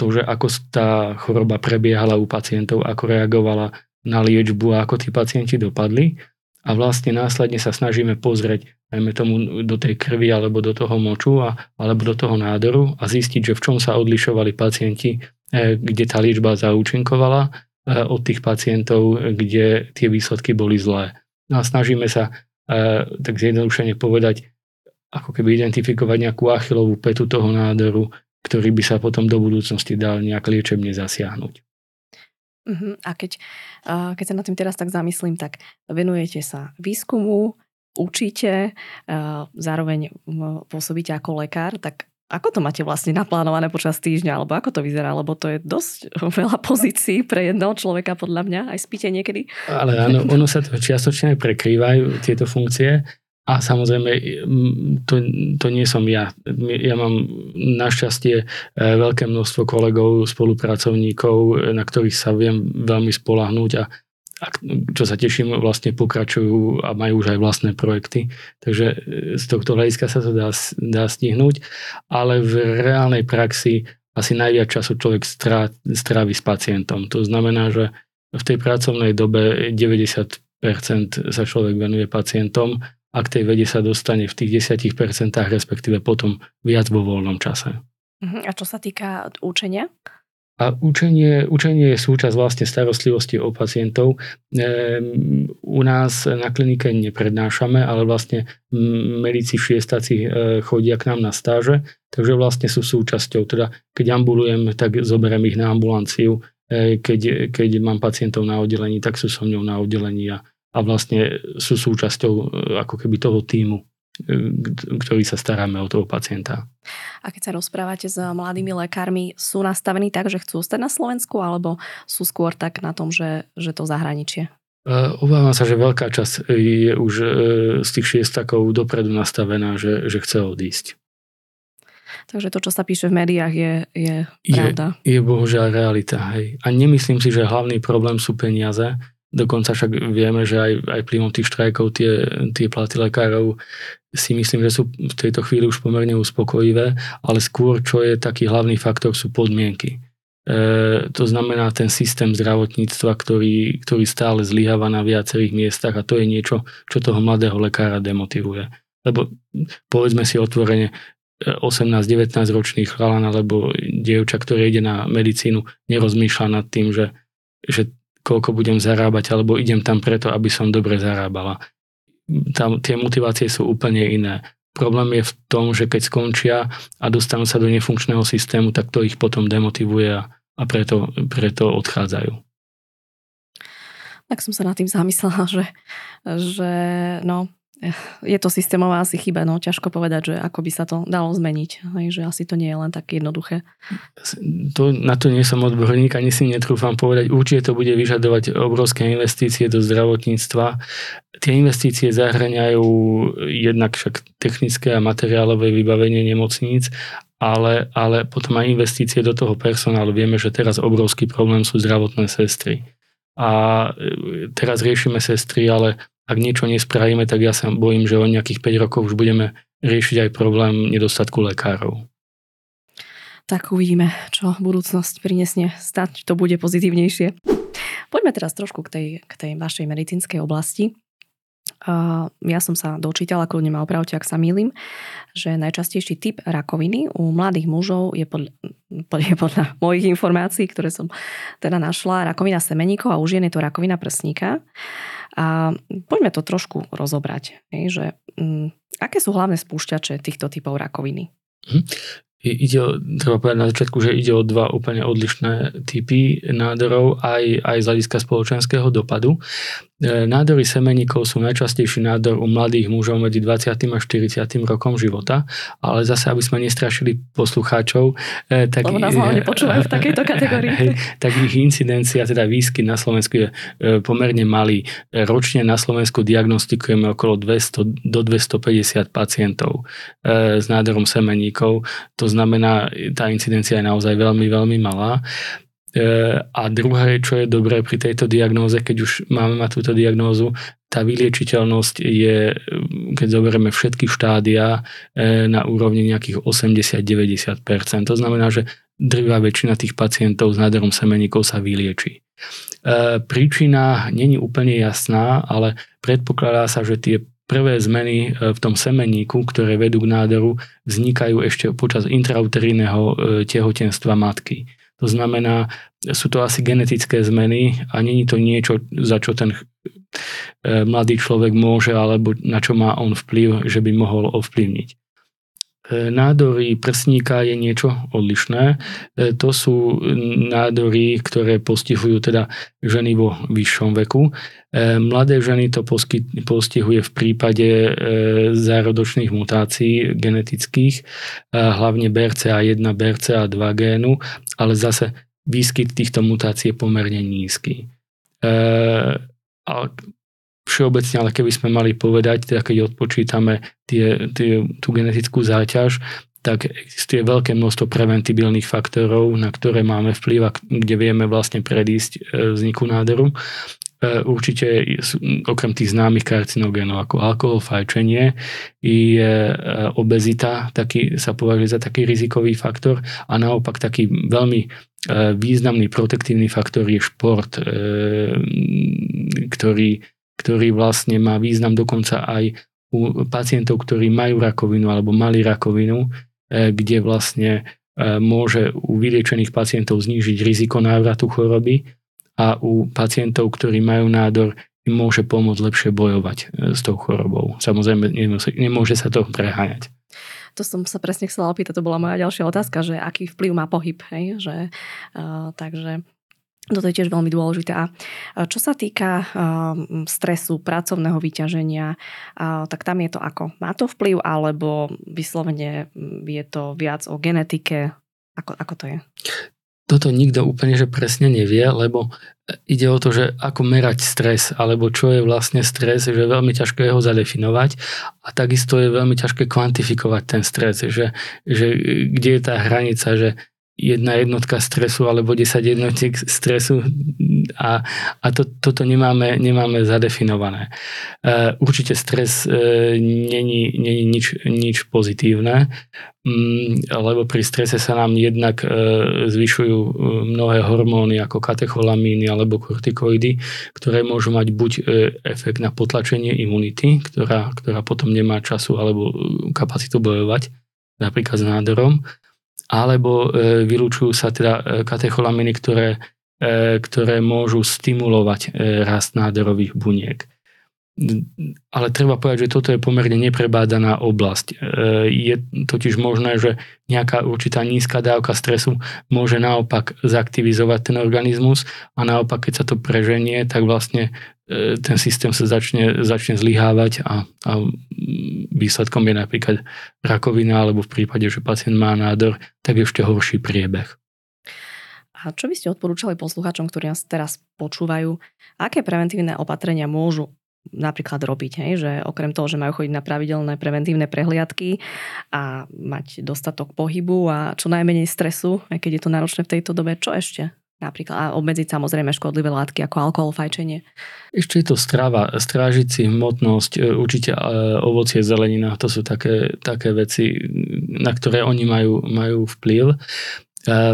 to, že ako tá choroba prebiehala u pacientov, ako reagovala na liečbu a ako tí pacienti dopadli a vlastne následne sa snažíme pozrieť najmä tomu do tej krvi alebo do toho moču a, alebo do toho nádoru a zistiť, že v čom sa odlišovali pacienti, e, kde tá liečba zaúčinkovala e, od tých pacientov, kde tie výsledky boli zlé. No a snažíme sa e, tak zjednodušene povedať, ako keby identifikovať nejakú achilovú petu toho nádoru, ktorý by sa potom do budúcnosti dal nejak liečebne zasiahnuť. Uh-huh. A keď, uh, keď sa na tým teraz tak zamyslím, tak venujete sa výskumu, učíte, uh, zároveň pôsobíte ako lekár, tak ako to máte vlastne naplánované počas týždňa, alebo ako to vyzerá, lebo to je dosť veľa pozícií pre jedného človeka podľa mňa, aj spíte niekedy? Ale áno, ono sa to čiastočne prekrývajú, tieto funkcie. A samozrejme, to, to nie som ja. Ja mám našťastie e, veľké množstvo kolegov, spolupracovníkov, na ktorých sa viem veľmi spolahnúť a, a čo sa teším, vlastne pokračujú a majú už aj vlastné projekty. Takže e, z tohto hľadiska sa to dá, dá stihnúť, ale v reálnej praxi asi najviac času človek strá, strávi s pacientom. To znamená, že v tej pracovnej dobe 90% sa človek venuje pacientom a k tej vede sa dostane v tých 10%, respektíve potom viac vo voľnom čase. Mhm, a čo sa týka učenia? A učenie, učenie je súčasť vlastne starostlivosti o pacientov. Ehm, u nás na klinike neprednášame, ale vlastne medici šiestaci e, chodia k nám na stáže, takže vlastne sú súčasťou. Teda keď ambulujem, tak zoberiem ich na ambulanciu. E, keď, keď mám pacientov na oddelení, tak sú so mnou na oddelení a, a vlastne sú súčasťou e, ako keby toho týmu ktorý sa staráme o toho pacienta. A keď sa rozprávate s mladými lekármi, sú nastavení tak, že chcú ostať na Slovensku, alebo sú skôr tak na tom, že, že to zahraničie? Obávam sa, že veľká časť je už e, z tých šiestakov dopredu nastavená, že, že chce odísť. Takže to, čo sa píše v médiách, je, je pravda. Je, je bohužiaľ realita. Hej. A nemyslím si, že hlavný problém sú peniaze, Dokonca však vieme, že aj, aj plývom tých štrajkov tie, tie platy lekárov si myslím, že sú v tejto chvíli už pomerne uspokojivé, ale skôr, čo je taký hlavný faktor, sú podmienky. E, to znamená ten systém zdravotníctva, ktorý, ktorý stále zlyháva na viacerých miestach a to je niečo, čo toho mladého lekára demotivuje. Lebo povedzme si otvorene, 18-19 ročný chalan alebo dievča, ktoré ide na medicínu, nerozmýšľa nad tým, že, že koľko budem zarábať, alebo idem tam preto, aby som dobre zarábala. Tam tie motivácie sú úplne iné. Problém je v tom, že keď skončia a dostanú sa do nefunkčného systému, tak to ich potom demotivuje a, preto, preto odchádzajú. Tak som sa nad tým zamyslela, že, že no, je to systémová asi chyba, no ťažko povedať, že ako by sa to dalo zmeniť, hej, že asi to nie je len tak jednoduché. To, na to nie som odborník, ani si netrúfam povedať, určite to bude vyžadovať obrovské investície do zdravotníctva. Tie investície zahraňajú jednak však technické a materiálové vybavenie nemocníc, ale, ale potom aj investície do toho personálu. Vieme, že teraz obrovský problém sú zdravotné sestry. A teraz riešime sestry, ale ak niečo nespravíme, tak ja sa bojím, že o nejakých 5 rokov už budeme riešiť aj problém nedostatku lekárov. Tak uvidíme, čo budúcnosť prinesne. Stať to bude pozitívnejšie. Poďme teraz trošku k tej, k tej vašej medicínskej oblasti. Uh, ja som sa dočítala, kľudne ma opravte, ak sa mýlim, že najčastejší typ rakoviny u mladých mužov je podľa, podľa, podľa mojich informácií, ktoré som teda našla, rakovina semeníkov a u žien je to rakovina prsníka. A poďme to trošku rozobrať, že um, aké sú hlavné spúšťače týchto typov rakoviny? Hm ide o, treba povedať na začiatku, že ide o dva úplne odlišné typy nádorov aj, aj z hľadiska spoločenského dopadu. E, nádory semeníkov sú najčastejší nádor u mladých mužov medzi 20. a 40. rokom života, ale zase, aby sme nestrašili poslucháčov, e, tak, Lebo nás hlavne počúvajú v takejto kategórii. Hej, tak ich incidencia, teda výskyt na Slovensku je e, pomerne malý. Ročne na Slovensku diagnostikujeme okolo 200 do 250 pacientov s nádorom semeníkov. To znamená, tá incidencia je naozaj veľmi, veľmi malá. E, a druhé, čo je dobré pri tejto diagnóze, keď už máme mať túto diagnózu, tá vyliečiteľnosť je, keď zoberieme všetky štádia, e, na úrovni nejakých 80-90%. To znamená, že drvá väčšina tých pacientov s nádorom semeníkov sa vylieči. E, príčina není úplne jasná, ale predpokladá sa, že tie prvé zmeny v tom semeníku, ktoré vedú k nádoru, vznikajú ešte počas intrauterínneho tehotenstva matky. To znamená, sú to asi genetické zmeny a není to niečo, za čo ten e, mladý človek môže alebo na čo má on vplyv, že by mohol ovplyvniť. E, nádory prsníka je niečo odlišné. E, to sú nádory, ktoré postihujú teda ženy vo vyššom veku. Mladé ženy to postihuje v prípade zárodočných mutácií genetických, hlavne BRCA1, BRCA2 génu ale zase výskyt týchto mutácií je pomerne nízky. Všeobecne, ale keby sme mali povedať, teda keď odpočítame tie, tie, tú genetickú záťaž, tak existuje veľké množstvo preventibilných faktorov, na ktoré máme vplyv a kde vieme vlastne predísť e, vzniku nádoru. E, určite okrem tých známych karcinogénov ako alkohol, fajčenie, je e, obezita, taký, sa považuje za taký rizikový faktor a naopak taký veľmi významný protektívny faktor je šport, ktorý, ktorý vlastne má význam dokonca aj u pacientov, ktorí majú rakovinu alebo mali rakovinu, kde vlastne môže u vyliečených pacientov znížiť riziko návratu choroby a u pacientov, ktorí majú nádor, im môže pomôcť lepšie bojovať e, s tou chorobou. Samozrejme, nemôže sa to preháňať. To som sa presne chcela opýtať, to bola moja ďalšia otázka, že aký vplyv má pohyb, hej? Že, uh, takže toto je tiež veľmi dôležité. A čo sa týka stresu, pracovného vyťaženia, tak tam je to ako? Má to vplyv alebo vyslovene je to viac o genetike? Ako, ako to je? toto nikto úplne že presne nevie, lebo ide o to, že ako merať stres, alebo čo je vlastne stres, že je veľmi ťažké ho zadefinovať a takisto je veľmi ťažké kvantifikovať ten stres, že, že kde je tá hranica, že jedna jednotka stresu alebo 10 jednotiek stresu a, a to, toto nemáme, nemáme zadefinované. E, určite stres e, není, nič, nič pozitívne, mm, lebo pri strese sa nám jednak e, zvyšujú e, mnohé hormóny ako katecholamíny alebo kortikoidy, ktoré môžu mať buď e, efekt na potlačenie imunity, ktorá, ktorá potom nemá času alebo kapacitu bojovať, napríklad s nádorom, alebo e, vylúčujú sa teda e, katecholaminy, ktoré, e, ktoré môžu stimulovať rast nádorových buniek ale treba povedať, že toto je pomerne neprebádaná oblasť. Je totiž možné, že nejaká určitá nízka dávka stresu môže naopak zaktivizovať ten organizmus a naopak, keď sa to preženie, tak vlastne ten systém sa začne, začne zlyhávať a, a výsledkom je napríklad rakovina alebo v prípade, že pacient má nádor, tak ešte horší priebeh. A čo by ste odporúčali poslucháčom, ktorí nás teraz počúvajú? Aké preventívne opatrenia môžu napríklad robiť, hej? že okrem toho, že majú chodiť na pravidelné preventívne prehliadky a mať dostatok pohybu a čo najmenej stresu, aj keď je to náročné v tejto dobe, čo ešte? Napríklad a obmedziť samozrejme škodlivé látky ako alkohol, fajčenie. Ešte je to strava, strážiť si hmotnosť, e, určite e, ovocie, zelenina, to sú také, také veci, na ktoré oni majú, majú vplyv. E,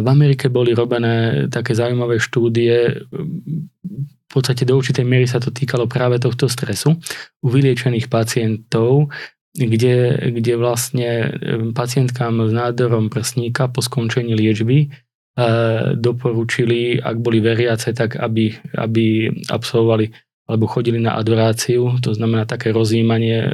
v Amerike boli robené také zaujímavé štúdie v podstate do určitej miery sa to týkalo práve tohto stresu u vyliečených pacientov, kde, kde vlastne pacientkám s nádorom prsníka po skončení liečby doporučili, ak boli veriace, tak aby, aby absolvovali alebo chodili na adoráciu, to znamená také rozjímanie e, e,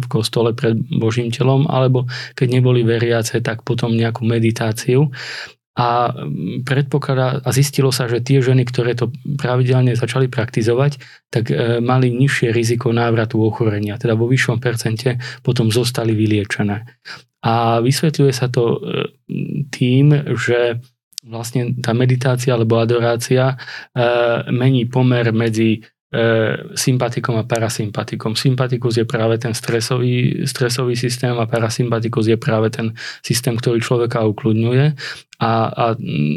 v kostole pred Božím telom, alebo keď neboli veriace, tak potom nejakú meditáciu a predpokladá a zistilo sa, že tie ženy, ktoré to pravidelne začali praktizovať, tak e, mali nižšie riziko návratu ochorenia, teda vo vyššom percente potom zostali vyliečené. A vysvetľuje sa to e, tým, že vlastne tá meditácia alebo adorácia e, mení pomer medzi E, sympatikom a parasympatikom. Sympatikus je práve ten stresový, stresový systém a parasympatikus je práve ten systém, ktorý človeka ukludňuje a, a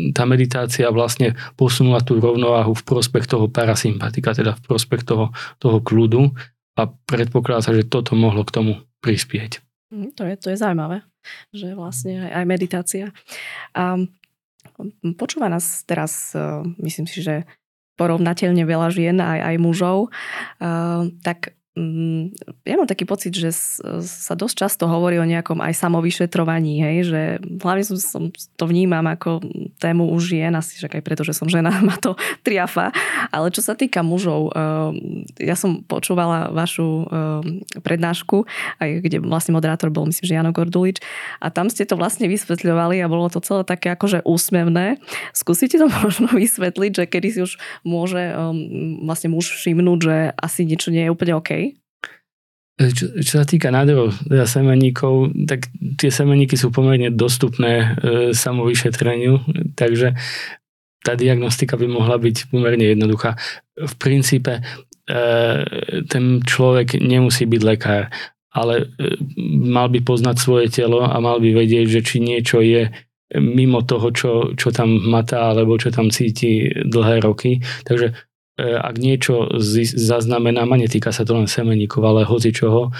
tá meditácia vlastne posunula tú rovnováhu v prospech toho parasympatika, teda v prospech toho, toho kľudu a predpokladá sa, že toto mohlo k tomu prispieť. Mm, to je, to je zaujímavé, že vlastne aj, meditácia. A počúva nás teraz, e, myslím si, že porovnateľne veľa žien aj, aj mužov, uh, tak ja mám taký pocit, že sa dosť často hovorí o nejakom aj samovyšetrovaní, hej, že hlavne som, som to vnímam ako tému už žien, asi však aj preto, že som žena, ma to triafa, ale čo sa týka mužov, ehm, ja som počúvala vašu ehm, prednášku, aj kde vlastne moderátor bol, myslím, že Jano Gordulič a tam ste to vlastne vysvetľovali a bolo to celé také akože úsmevné. Skúsite to možno vysvetliť, že kedy si už môže ehm, vlastne muž všimnúť, že asi niečo nie je úplne OK? Čo, čo sa týka nádorov teda semeníkov, tak tie semeníky sú pomerne dostupné e, samovyšetreniu, takže tá diagnostika by mohla byť pomerne jednoduchá. V princípe e, ten človek nemusí byť lekár, ale e, mal by poznať svoje telo a mal by vedieť, že či niečo je mimo toho, čo, čo tam matá alebo čo tam cíti dlhé roky. Takže ak niečo zaznamenám, a netýka sa to len semeníkov, ale hoci čoho,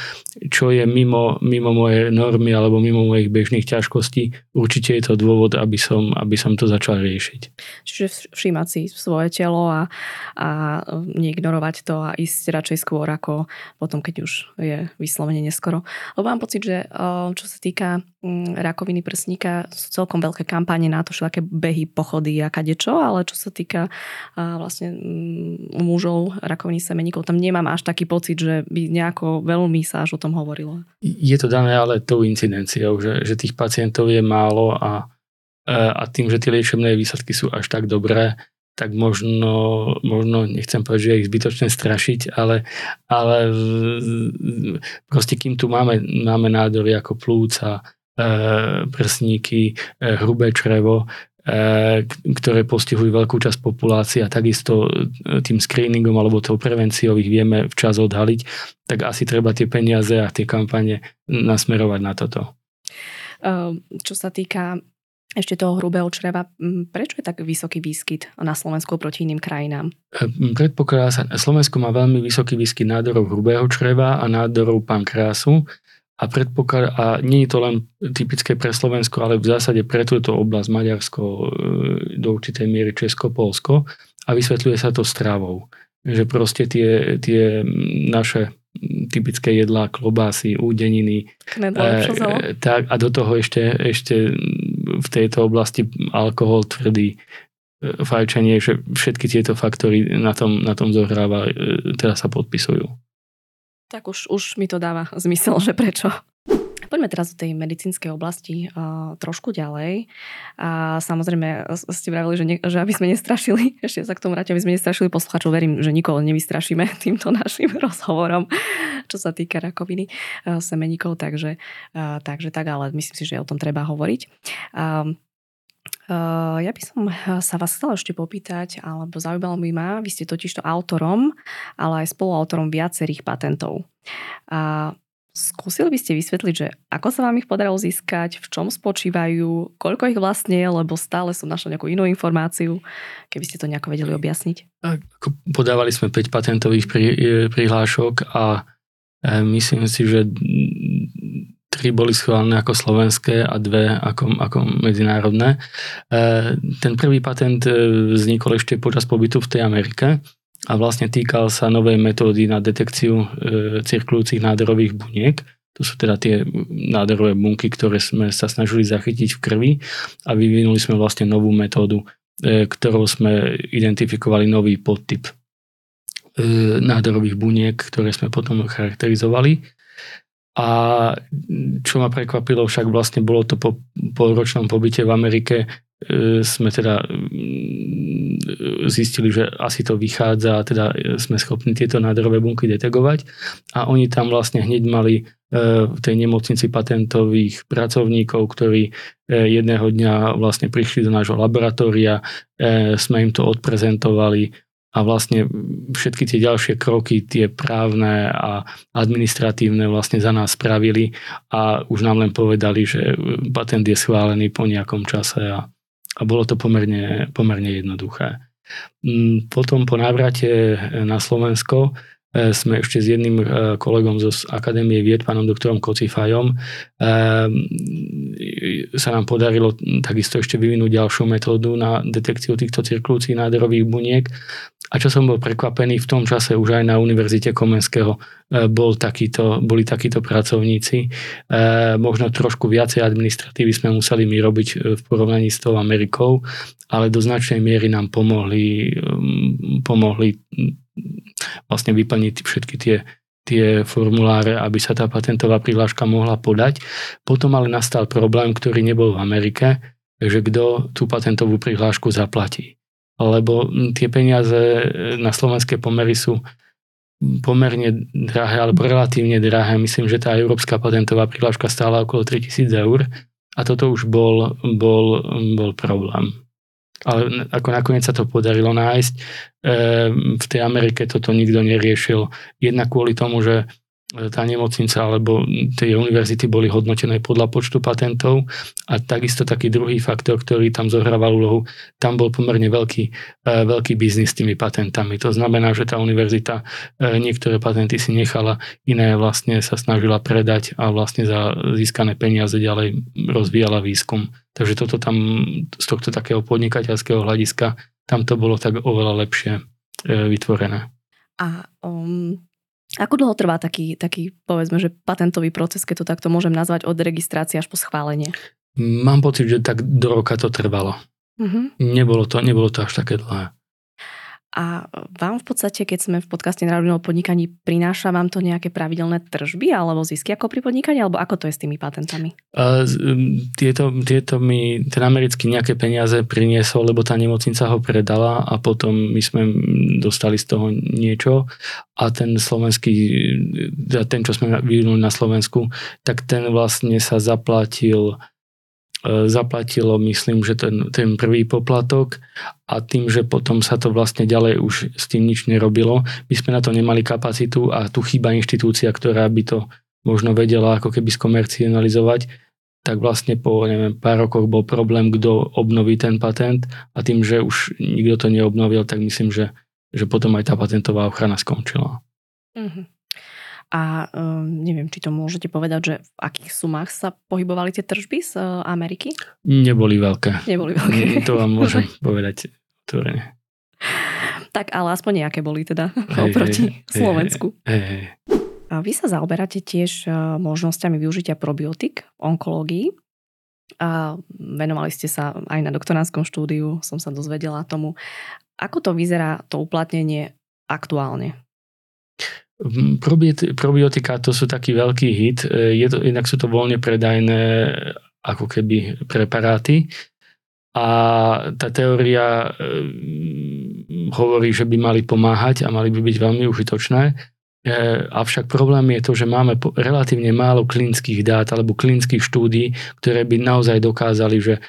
čo je mimo, mimo moje normy alebo mimo mojich bežných ťažkostí, určite je to dôvod, aby som, aby som to začal riešiť. Čiže všímať si svoje telo a, a neignorovať to a ísť radšej skôr ako potom, keď už je vyslovene neskoro. Lebo mám pocit, že čo sa týka mm, rakoviny prsníka, sú celkom veľké kampáne na to, všetké behy, pochody a kadečo, ale čo sa týka vlastne mm, u mužov rakoviny semeníkov, tam nemám až taký pocit, že by nejako veľmi sa až o tom hovorilo. Je to dané ale tou incidenciou, že, že tých pacientov je málo a, a tým, že tie liečebné výsledky sú až tak dobré, tak možno, možno nechcem povedať, že ich zbytočné strašiť, ale, ale proste kým tu máme, máme nádory ako plúca, e, prsníky, e, hrubé črevo, E, ktoré postihujú veľkú časť populácie a takisto e, tým screeningom alebo tou prevenciou ich vieme včas odhaliť, tak asi treba tie peniaze a tie kampane nasmerovať na toto. Ehm, čo sa týka ešte toho hrubého čreva, prečo je tak vysoký výskyt na Slovensku proti iným krajinám? E, predpokladá sa, Slovensko má veľmi vysoký výskyt nádorov hrubého čreva a nádorov pankrásu a predpoklad, a nie je to len typické pre Slovensko, ale v zásade pre túto oblasť Maďarsko, e, do určitej miery Česko, Polsko a vysvetľuje sa to stravou. Že proste tie, tie naše typické jedlá, klobásy, údeniny. E, e, tak, a do toho ešte, ešte v tejto oblasti alkohol, tvrdý, e, fajčenie, že všetky tieto faktory na tom, na tom zohráva, teda sa podpisujú. Tak už, už mi to dáva zmysel, že prečo. Poďme teraz do tej medicínskej oblasti uh, trošku ďalej. A samozrejme ste vravili, že, ne, že aby sme nestrašili, ešte sa k tomu vrátim, aby sme nestrašili posluchačov, verím, že nikoho nevystrašíme týmto našim rozhovorom, čo sa týka rakoviny uh, semeníkov, takže, uh, takže tak, ale myslím si, že o tom treba hovoriť. Uh, ja by som sa vás chcela ešte popýtať, alebo zaujímalo by ma, vy ste totižto autorom, ale aj spoluautorom viacerých patentov. A skúsili by ste vysvetliť, že ako sa vám ich podarilo získať, v čom spočívajú, koľko ich vlastne je, lebo stále som našla nejakú inú informáciu, keby ste to nejako vedeli objasniť. Podávali sme 5 patentových prihlášok a e, myslím si, že tri boli schválené ako slovenské a dve ako, ako medzinárodné. E, ten prvý patent e, vznikol ešte počas pobytu v tej Amerike a vlastne týkal sa novej metódy na detekciu e, cirkulujúcich nádorových buniek. To sú teda tie nádorové bunky, ktoré sme sa snažili zachytiť v krvi a vyvinuli sme vlastne novú metódu, ktorou sme identifikovali nový podtyp nádorových buniek, ktoré sme potom charakterizovali a čo ma prekvapilo, však vlastne bolo to po polročnom pobyte v Amerike, e, sme teda mm, zistili, že asi to vychádza a teda sme schopní tieto nádorové bunky detegovať. A oni tam vlastne hneď mali e, v tej nemocnici patentových pracovníkov, ktorí e, jedného dňa vlastne prišli do nášho laboratória, sme im to odprezentovali, a vlastne všetky tie ďalšie kroky, tie právne a administratívne vlastne za nás spravili a už nám len povedali, že patent je schválený po nejakom čase a, a bolo to pomerne, pomerne jednoduché. Mm, potom po návrate na Slovensko e, sme ešte s jedným e, kolegom zo Akadémie vied, pánom doktorom Kocifajom, e, sa nám podarilo takisto ešte vyvinúť ďalšiu metódu na detekciu týchto cirkulúcií nádorových buniek a čo som bol prekvapený, v tom čase už aj na Univerzite Komenského e, bol takýto, boli takíto pracovníci. E, možno trošku viacej administratívy sme museli my robiť e, v porovnaní s tou Amerikou, ale do značnej miery nám pomohli, pomohli vlastne vyplniť všetky tie tie formuláre, aby sa tá patentová prihláška mohla podať. Potom ale nastal problém, ktorý nebol v Amerike, že kto tú patentovú prihlášku zaplatí lebo tie peniaze e, na slovenské pomery sú pomerne drahé, alebo relatívne drahé. Myslím, že tá európska patentová prihláška stála okolo 3000 eur a toto už bol, bol, bol problém. Ale ako nakoniec sa to podarilo nájsť, e, v tej Amerike toto nikto neriešil. Jednak kvôli tomu, že tá nemocnica alebo tie univerzity boli hodnotené podľa počtu patentov a takisto taký druhý faktor, ktorý tam zohrával úlohu, tam bol pomerne veľký, e, veľký biznis s tými patentami. To znamená, že tá univerzita e, niektoré patenty si nechala, iné vlastne sa snažila predať a vlastne za získané peniaze ďalej rozvíjala výskum. Takže toto tam z tohto takého podnikateľského hľadiska tam to bolo tak oveľa lepšie e, vytvorené. A um, ako dlho trvá taký, taký, povedzme, že patentový proces, keď to takto môžem nazvať, od registrácie až po schválenie? Mám pocit, že tak do roka to trvalo. Uh-huh. Nebolo, to, nebolo to až také dlhé. A vám v podstate, keď sme v podcaste na o podnikaní, prináša vám to nejaké pravidelné tržby alebo zisky ako pri podnikaní, alebo ako to je s tými patentami? Uh, tieto, tieto mi ten americký nejaké peniaze priniesol, lebo tá nemocnica ho predala a potom my sme dostali z toho niečo a ten slovenský, ten, čo sme vyvinuli na Slovensku, tak ten vlastne sa zaplatil E, zaplatilo, myslím, že ten, ten prvý poplatok a tým, že potom sa to vlastne ďalej už s tým nič nerobilo, my sme na to nemali kapacitu a tu chýba inštitúcia, ktorá by to možno vedela ako keby skomercionalizovať, tak vlastne po neviem, pár rokoch bol problém, kto obnoví ten patent a tým, že už nikto to neobnovil, tak myslím, že, že potom aj tá patentová ochrana skončila. Mm-hmm. A um, neviem, či to môžete povedať, že v akých sumách sa pohybovali tie tržby z uh, Ameriky? Neboli veľké. Neboli veľké. To vám môžem povedať otvorene. Tak ale aspoň nejaké boli teda hey, oproti hey, Slovensku. Hey, hey. A vy sa zaoberáte tiež možnosťami využitia probiotik v onkológii. A venovali ste sa aj na doktoránskom štúdiu, som sa dozvedela tomu. Ako to vyzerá, to uplatnenie aktuálne? Probiotika to sú taký veľký hit, e, je to, inak sú to voľne predajné ako keby preparáty. A tá teória e, hovorí, že by mali pomáhať a mali by byť veľmi užitočné. E, avšak problém je to, že máme relatívne málo klinických dát alebo klinických štúdí, ktoré by naozaj dokázali, že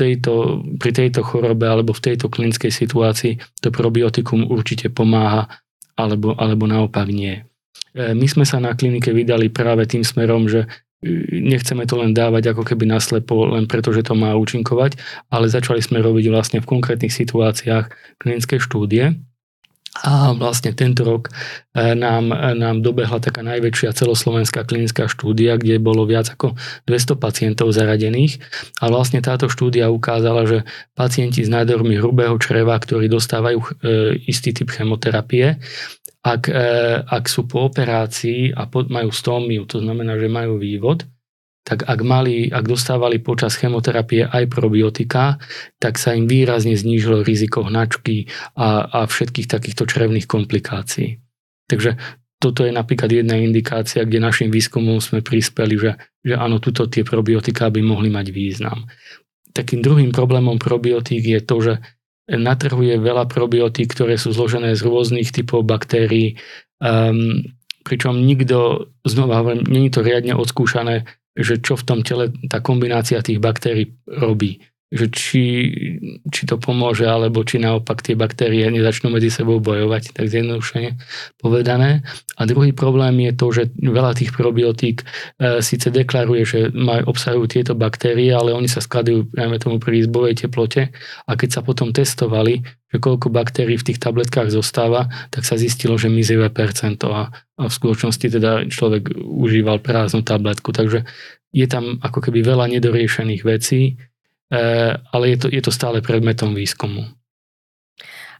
tejto, pri tejto chorobe alebo v tejto klinickej situácii to probiotikum určite pomáha alebo, alebo naopak nie. E, my sme sa na klinike vydali práve tým smerom, že e, nechceme to len dávať ako keby naslepo, len preto, že to má účinkovať, ale začali sme robiť vlastne v konkrétnych situáciách klinické štúdie, a vlastne tento rok e, nám, nám dobehla taká najväčšia celoslovenská klinická štúdia, kde bolo viac ako 200 pacientov zaradených. A vlastne táto štúdia ukázala, že pacienti s nádormi hrubého čreva, ktorí dostávajú e, istý typ chemoterapie, ak, e, ak sú po operácii a majú stómiu, to znamená, že majú vývod, tak ak, mali, ak dostávali počas chemoterapie aj probiotika, tak sa im výrazne znížilo riziko hnačky a, a všetkých takýchto črevných komplikácií. Takže toto je napríklad jedna indikácia, kde našim výskumom sme prispeli, že, že áno, tuto tie probiotika by mohli mať význam. Takým druhým problémom probiotík je to, že na trhu je veľa probiotík, ktoré sú zložené z rôznych typov baktérií, um, pričom nikto, znova hovorím, není to riadne odskúšané, že čo v tom tele tá kombinácia tých baktérií robí. Že či, či to pomôže, alebo či naopak tie baktérie nezačnú medzi sebou bojovať, tak zjednodušene povedané. A druhý problém je to, že veľa tých probiotík e, síce deklaruje, že maj, obsahujú tieto baktérie, ale oni sa skladujú najmä tomu pri izbovej teplote a keď sa potom testovali, že koľko baktérií v tých tabletkách zostáva, tak sa zistilo, že mizivé percento a, a v skutočnosti teda človek užíval prázdnu tabletku. Takže je tam ako keby veľa nedoriešených vecí, ale je to, je to stále predmetom výskumu.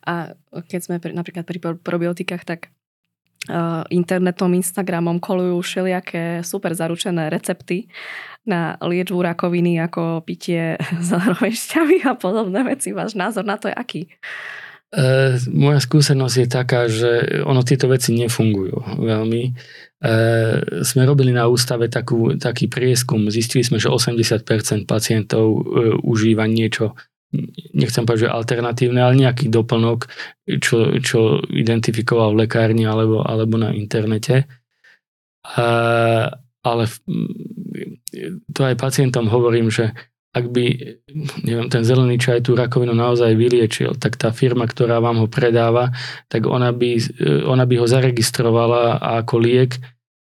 A keď sme pri, napríklad pri probiotikách, tak uh, internetom, Instagramom kolujú všelijaké super zaručené recepty na liečbu rakoviny, ako pitie zároveň a podobné veci. Váš názor na to je aký? E, moja skúsenosť je taká, že ono tieto veci nefungujú veľmi. E, sme robili na ústave takú, taký prieskum, zistili sme, že 80% pacientov e, užíva niečo, nechcem povedať, že alternatívne, ale nejaký doplnok, čo, čo identifikoval v lekárni alebo, alebo na internete. E, ale to aj pacientom hovorím, že ak by neviem, ten zelený čaj tú rakovinu naozaj vyliečil, tak tá firma, ktorá vám ho predáva, tak ona by, ona by ho zaregistrovala ako liek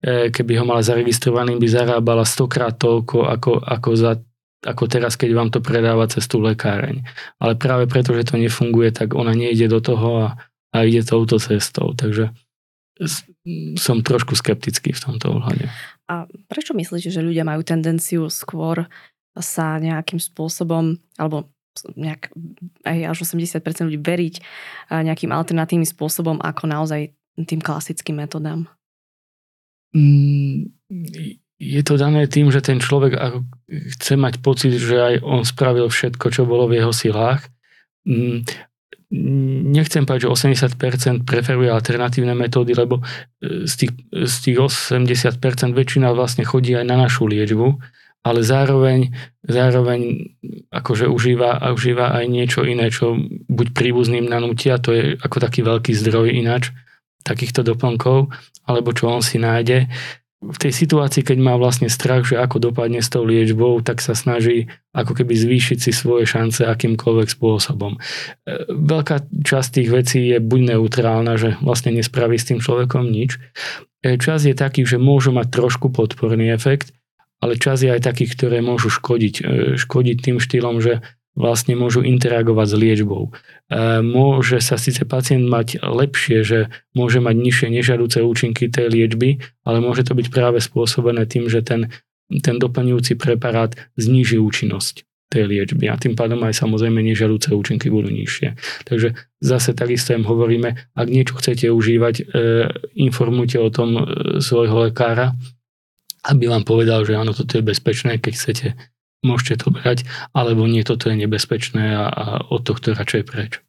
keby ho mala zaregistrovaný, by zarábala stokrát toľko ako, ako, za, ako teraz, keď vám to predáva cez tú lekáreň. Ale práve preto, že to nefunguje, tak ona nejde do toho a, a ide touto cestou. Takže som trošku skeptický v tomto ohľade. A prečo myslíte, že ľudia majú tendenciu skôr sa nejakým spôsobom, alebo nejak, aj až 80% ľudí veriť nejakým alternatívnym spôsobom ako naozaj tým klasickým metodám? Mm, je to dané tým, že ten človek chce mať pocit, že aj on spravil všetko, čo bolo v jeho silách. Mm, nechcem povedať, že 80% preferuje alternatívne metódy, lebo e, z tých, z tých 80% väčšina vlastne chodí aj na našu liečbu, ale zároveň, zároveň akože užíva, užíva aj niečo iné, čo buď príbuzným nanútia, to je ako taký veľký zdroj ináč, takýchto doplnkov, alebo čo on si nájde. V tej situácii, keď má vlastne strach, že ako dopadne s tou liečbou, tak sa snaží ako keby zvýšiť si svoje šance akýmkoľvek spôsobom. E, veľká časť tých vecí je buď neutrálna, že vlastne nespraví s tým človekom nič. E, čas je taký, že môžu mať trošku podporný efekt, ale čas je aj taký, ktoré môžu škodiť. E, škodiť tým štýlom, že vlastne môžu interagovať s liečbou. E, môže sa síce pacient mať lepšie, že môže mať nižšie nežadúce účinky tej liečby, ale môže to byť práve spôsobené tým, že ten, ten doplňujúci preparát zníži účinnosť tej liečby a tým pádom aj samozrejme nežadúce účinky budú nižšie. Takže zase takisto im hovoríme, ak niečo chcete užívať, e, informujte o tom svojho lekára, aby vám povedal, že áno, toto je bezpečné, keď chcete môžete to brať, alebo nie, toto je nebezpečné a, a od tohto radšej preč.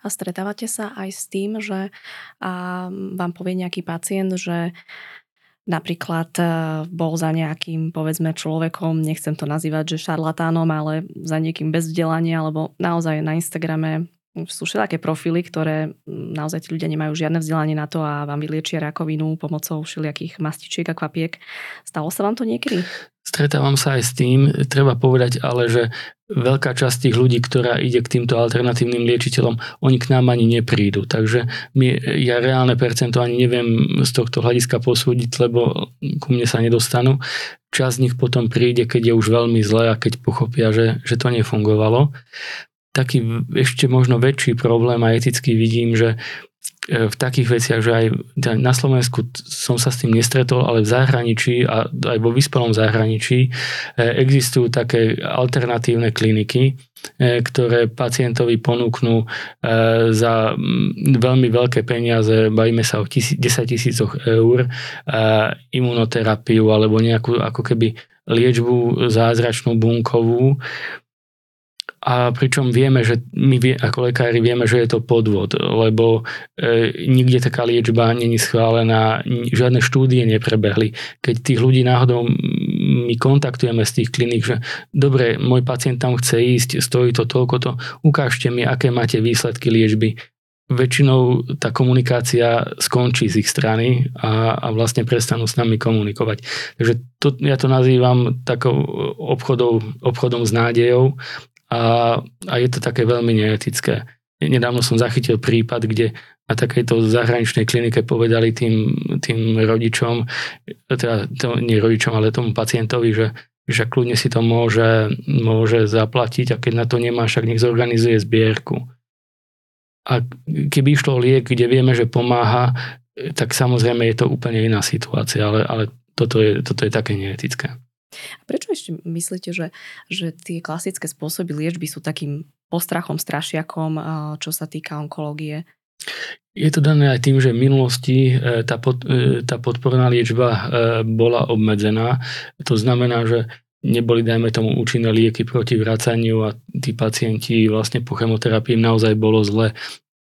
A stretávate sa aj s tým, že a vám povie nejaký pacient, že napríklad e, bol za nejakým, povedzme, človekom, nechcem to nazývať, že šarlatánom, ale za niekým bez vzdelania, alebo naozaj na Instagrame sú všelijaké profily, ktoré naozaj tí ľudia nemajú žiadne vzdelanie na to a vám vyliečia rakovinu pomocou všelijakých mastičiek a kvapiek. Stalo sa vám to niekedy? Stretávam sa aj s tým, treba povedať ale, že veľká časť tých ľudí, ktorá ide k týmto alternatívnym liečiteľom, oni k nám ani neprídu. Takže my, ja reálne percento ani neviem z tohto hľadiska posúdiť, lebo ku mne sa nedostanú. Čas z nich potom príde, keď je už veľmi zle a keď pochopia, že, že to nefungovalo. Taký ešte možno väčší problém a etický vidím, že v takých veciach, že aj na Slovensku som sa s tým nestretol, ale v zahraničí a aj vo vyspelom zahraničí e, existujú také alternatívne kliniky, e, ktoré pacientovi ponúknú e, za veľmi veľké peniaze, bavíme sa o 10 tisícoch eur, imunoterapiu alebo nejakú ako keby liečbu zázračnú bunkovú, a pričom vieme, že my ako lekári vieme, že je to podvod, lebo e, nikde taká liečba není schválená, žiadne štúdie neprebehli. Keď tých ľudí náhodou my kontaktujeme z tých kliník, že dobre, môj pacient tam chce ísť, stojí to toľko to, ukážte mi, aké máte výsledky liečby. Väčšinou tá komunikácia skončí z ich strany a, a vlastne prestanú s nami komunikovať. Takže to, ja to nazývam takou obchodom, obchodom s nádejou a, a je to také veľmi neetické. Nedávno som zachytil prípad, kde na takejto zahraničnej klinike povedali tým, tým rodičom, teda to, nie rodičom, ale tomu pacientovi, že, že kľudne si to môže, môže zaplatiť a keď na to nemá, však nech zorganizuje zbierku. A keby išlo liek, kde vieme, že pomáha, tak samozrejme je to úplne iná situácia, ale, ale toto, je, toto je také neetické. A prečo ešte myslíte, že, že tie klasické spôsoby liečby sú takým postrachom, strašiakom, čo sa týka onkológie? Je to dané aj tým, že v minulosti e, tá, pod, e, tá podporná liečba e, bola obmedzená. To znamená, že neboli, dajme tomu, účinné lieky proti vracaniu a tí pacienti vlastne po chemoterapii naozaj bolo zle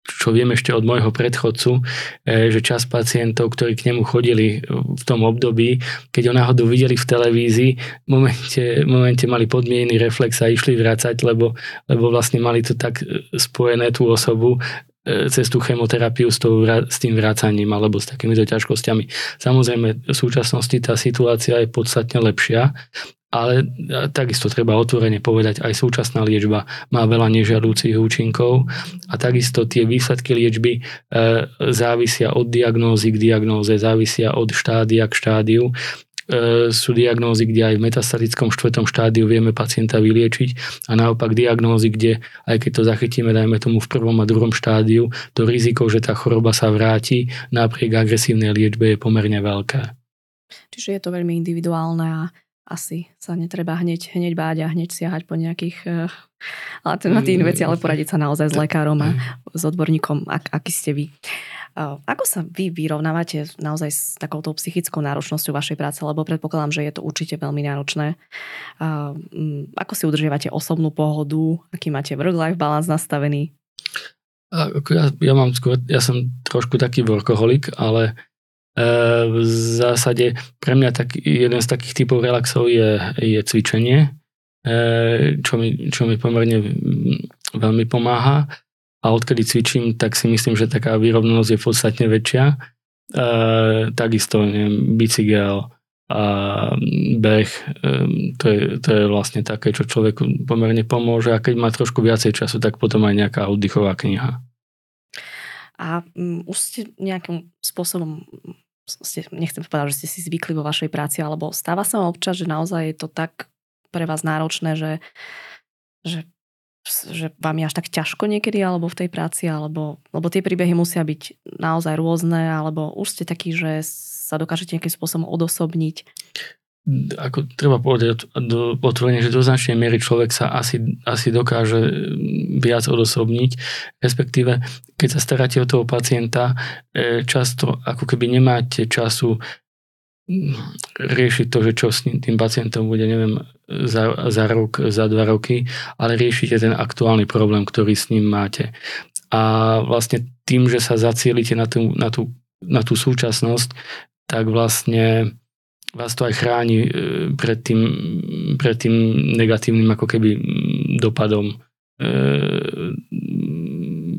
čo viem ešte od môjho predchodcu, e, že čas pacientov, ktorí k nemu chodili v tom období, keď ho náhodou videli v televízii, v momente, momente mali podmienený reflex a išli vracať, lebo, lebo vlastne mali to tak e, spojené tú osobu e, cez tú chemoterapiu s, tou, s tým vracaním alebo s takýmito ťažkosťami. Samozrejme, v súčasnosti tá situácia je podstatne lepšia ale takisto treba otvorene povedať, aj súčasná liečba má veľa nežiadúcich účinkov a takisto tie výsledky liečby e, závisia od diagnózy k diagnóze, závisia od štádia k štádiu. E, sú diagnózy, kde aj v metastatickom štvrtom štádiu vieme pacienta vyliečiť a naopak diagnózy, kde aj keď to zachytíme, dajme tomu v prvom a druhom štádiu, to riziko, že tá choroba sa vráti napriek agresívnej liečbe je pomerne veľké. Čiže je to veľmi individuálne a asi sa netreba hneď, hneď báť a hneď siahať po nejakých uh, alternatívnych veci, ale poradiť sa naozaj s lekárom a s odborníkom, ak, aký ste vy. Uh, ako sa vy vyrovnávate naozaj s takouto psychickou náročnosťou vašej práce, lebo predpokladám, že je to určite veľmi náročné. Uh, ako si udržiavate osobnú pohodu, aký máte work-life balance nastavený? Ja, ja, mám skôr, ja som trošku taký workoholik, ale v zásade pre mňa tak, jeden z takých typov relaxov je, je cvičenie, e, čo mi, čo mi pomerne veľmi pomáha. A odkedy cvičím, tak si myslím, že taká výrovnosť je podstatne väčšia. E, takisto neviem, bicykel a beh, to je, to je vlastne také, čo človeku pomerne pomôže a keď má trošku viacej času, tak potom aj nejaká oddychová kniha. A um, už ste nejakým spôsobom, ste, nechcem povedať, že ste si zvykli vo vašej práci, alebo stáva sa vám občas, že naozaj je to tak pre vás náročné, že, že, že vám je až tak ťažko niekedy, alebo v tej práci, alebo, lebo tie príbehy musia byť naozaj rôzne, alebo už ste takí, že sa dokážete nejakým spôsobom odosobniť ako treba povedať otvorene, že do značnej miery človek sa asi, asi dokáže viac odosobniť, respektíve keď sa staráte o toho pacienta, e, často ako keby nemáte času riešiť to, že čo s tým pacientom bude, neviem, za, za rok, za dva roky, ale riešite ten aktuálny problém, ktorý s ním máte. A vlastne tým, že sa zacielite na tú, na tú, na tú súčasnosť, tak vlastne vás to aj chráni e, pred tým, pred tým negatívnym ako keby dopadom e,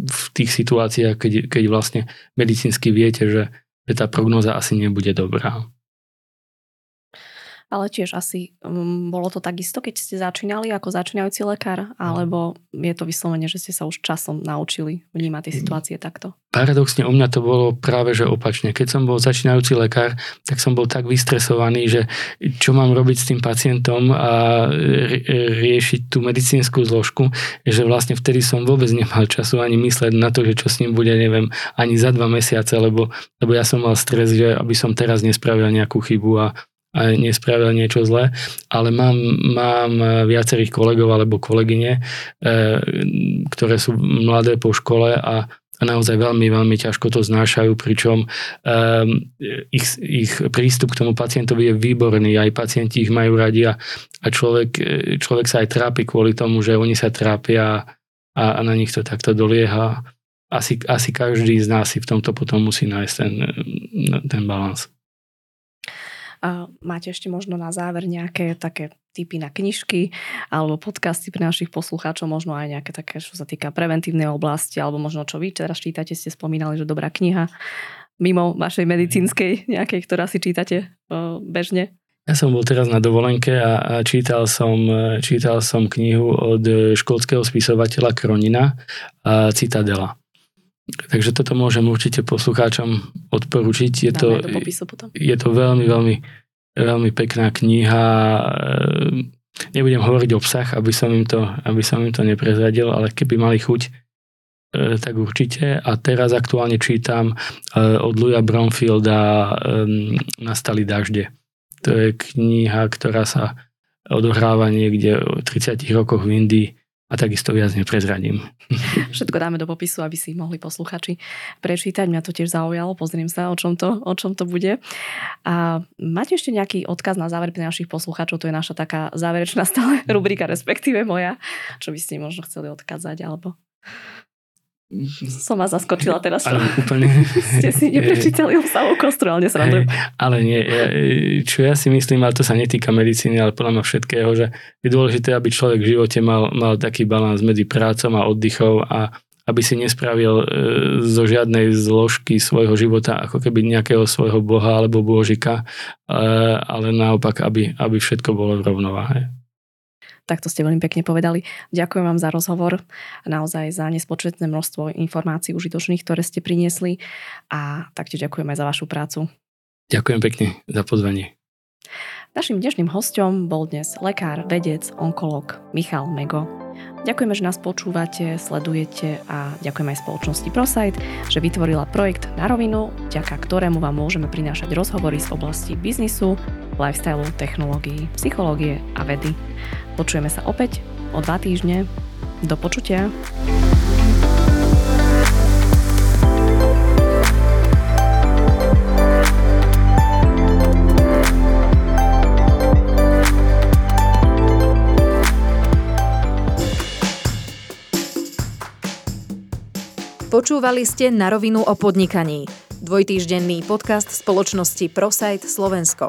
v tých situáciách, keď, keď vlastne medicínsky viete, že, tá prognoza asi nebude dobrá ale tiež asi um, bolo to takisto, keď ste začínali ako začínajúci lekár, alebo je to vyslovene, že ste sa už časom naučili vnímať tie mm. situácie takto? Paradoxne u mňa to bolo práve že opačne. Keď som bol začínajúci lekár, tak som bol tak vystresovaný, že čo mám robiť s tým pacientom a riešiť tú medicínsku zložku, že vlastne vtedy som vôbec nemal času ani mysleť na to, že čo s ním bude, neviem, ani za dva mesiace, lebo, lebo ja som mal stres, že aby som teraz nespravil nejakú chybu a a nespravil niečo zlé, ale mám, mám viacerých kolegov alebo kolegyne, e, ktoré sú mladé po škole a naozaj veľmi, veľmi ťažko to znášajú, pričom um, ich, ich prístup k tomu pacientovi je výborný, aj pacienti ich majú radi a, a človek, človek sa aj trápi kvôli tomu, že oni sa trápia a, a na nich to takto dolieha. Asi, asi každý z nás si v tomto potom musí nájsť ten, ten balans. A máte ešte možno na záver nejaké také typy na knižky alebo podcasty pre našich poslucháčov, možno aj nejaké také, čo sa týka preventívnej oblasti, alebo možno čo vy teraz čítate, ste spomínali, že dobrá kniha mimo vašej medicínskej nejakej, ktorá si čítate bežne? Ja som bol teraz na dovolenke a, čítal, som, čítal som knihu od školského spisovateľa Kronina a Citadela. Takže toto môžem určite poslucháčom odporučiť. Je to, je to veľmi, veľmi, veľmi pekná kniha. Ehm, nebudem hovoriť obsah, aby som im to, aby som im to neprezradil, ale keby mali chuť, e, tak určite. A teraz aktuálne čítam e, od Louisa Bromfielda ehm, Nastali dažde. To je kniha, ktorá sa odohráva niekde v 30 rokoch v Indii a takisto viac neprezradím. Všetko dáme do popisu, aby si mohli posluchači prečítať. Mňa to tiež zaujalo, pozriem sa, o čom to, o čom to bude. A máte ešte nejaký odkaz na záver pre našich poslucháčov? To je naša taká záverečná stále rubrika, respektíve moja. Čo by ste možno chceli odkázať, alebo... Som vás zaskočila teraz. Ale úplne. Ste si neprečítali obsahu kostru, ale nesrandujem. Ale nie, čo ja si myslím, ale to sa netýka medicíny, ale podľa mňa všetkého, že je dôležité, aby človek v živote mal, mal taký balans medzi prácou a oddychom a, aby si nespravil e, zo žiadnej zložky svojho života ako keby nejakého svojho boha alebo božika, e, ale naopak, aby, aby všetko bolo v rovnováhe. Tak to ste veľmi pekne povedali. Ďakujem vám za rozhovor, naozaj za nespočetné množstvo informácií užitočných, ktoré ste priniesli a taktiež ďakujem aj za vašu prácu. Ďakujem pekne za pozvanie. Našim dnešným hostom bol dnes lekár, vedec, onkolog Michal Mego. Ďakujeme, že nás počúvate, sledujete a ďakujem aj spoločnosti ProSite, že vytvorila projekt na rovinu, vďaka ktorému vám môžeme prinášať rozhovory z oblasti biznisu, lifestyle, technológií, psychológie a vedy. Počujeme sa opäť o dva týždne. Do počutia. Počúvali ste na rovinu o podnikaní. Dvojtýždenný podcast spoločnosti ProSite Slovensko.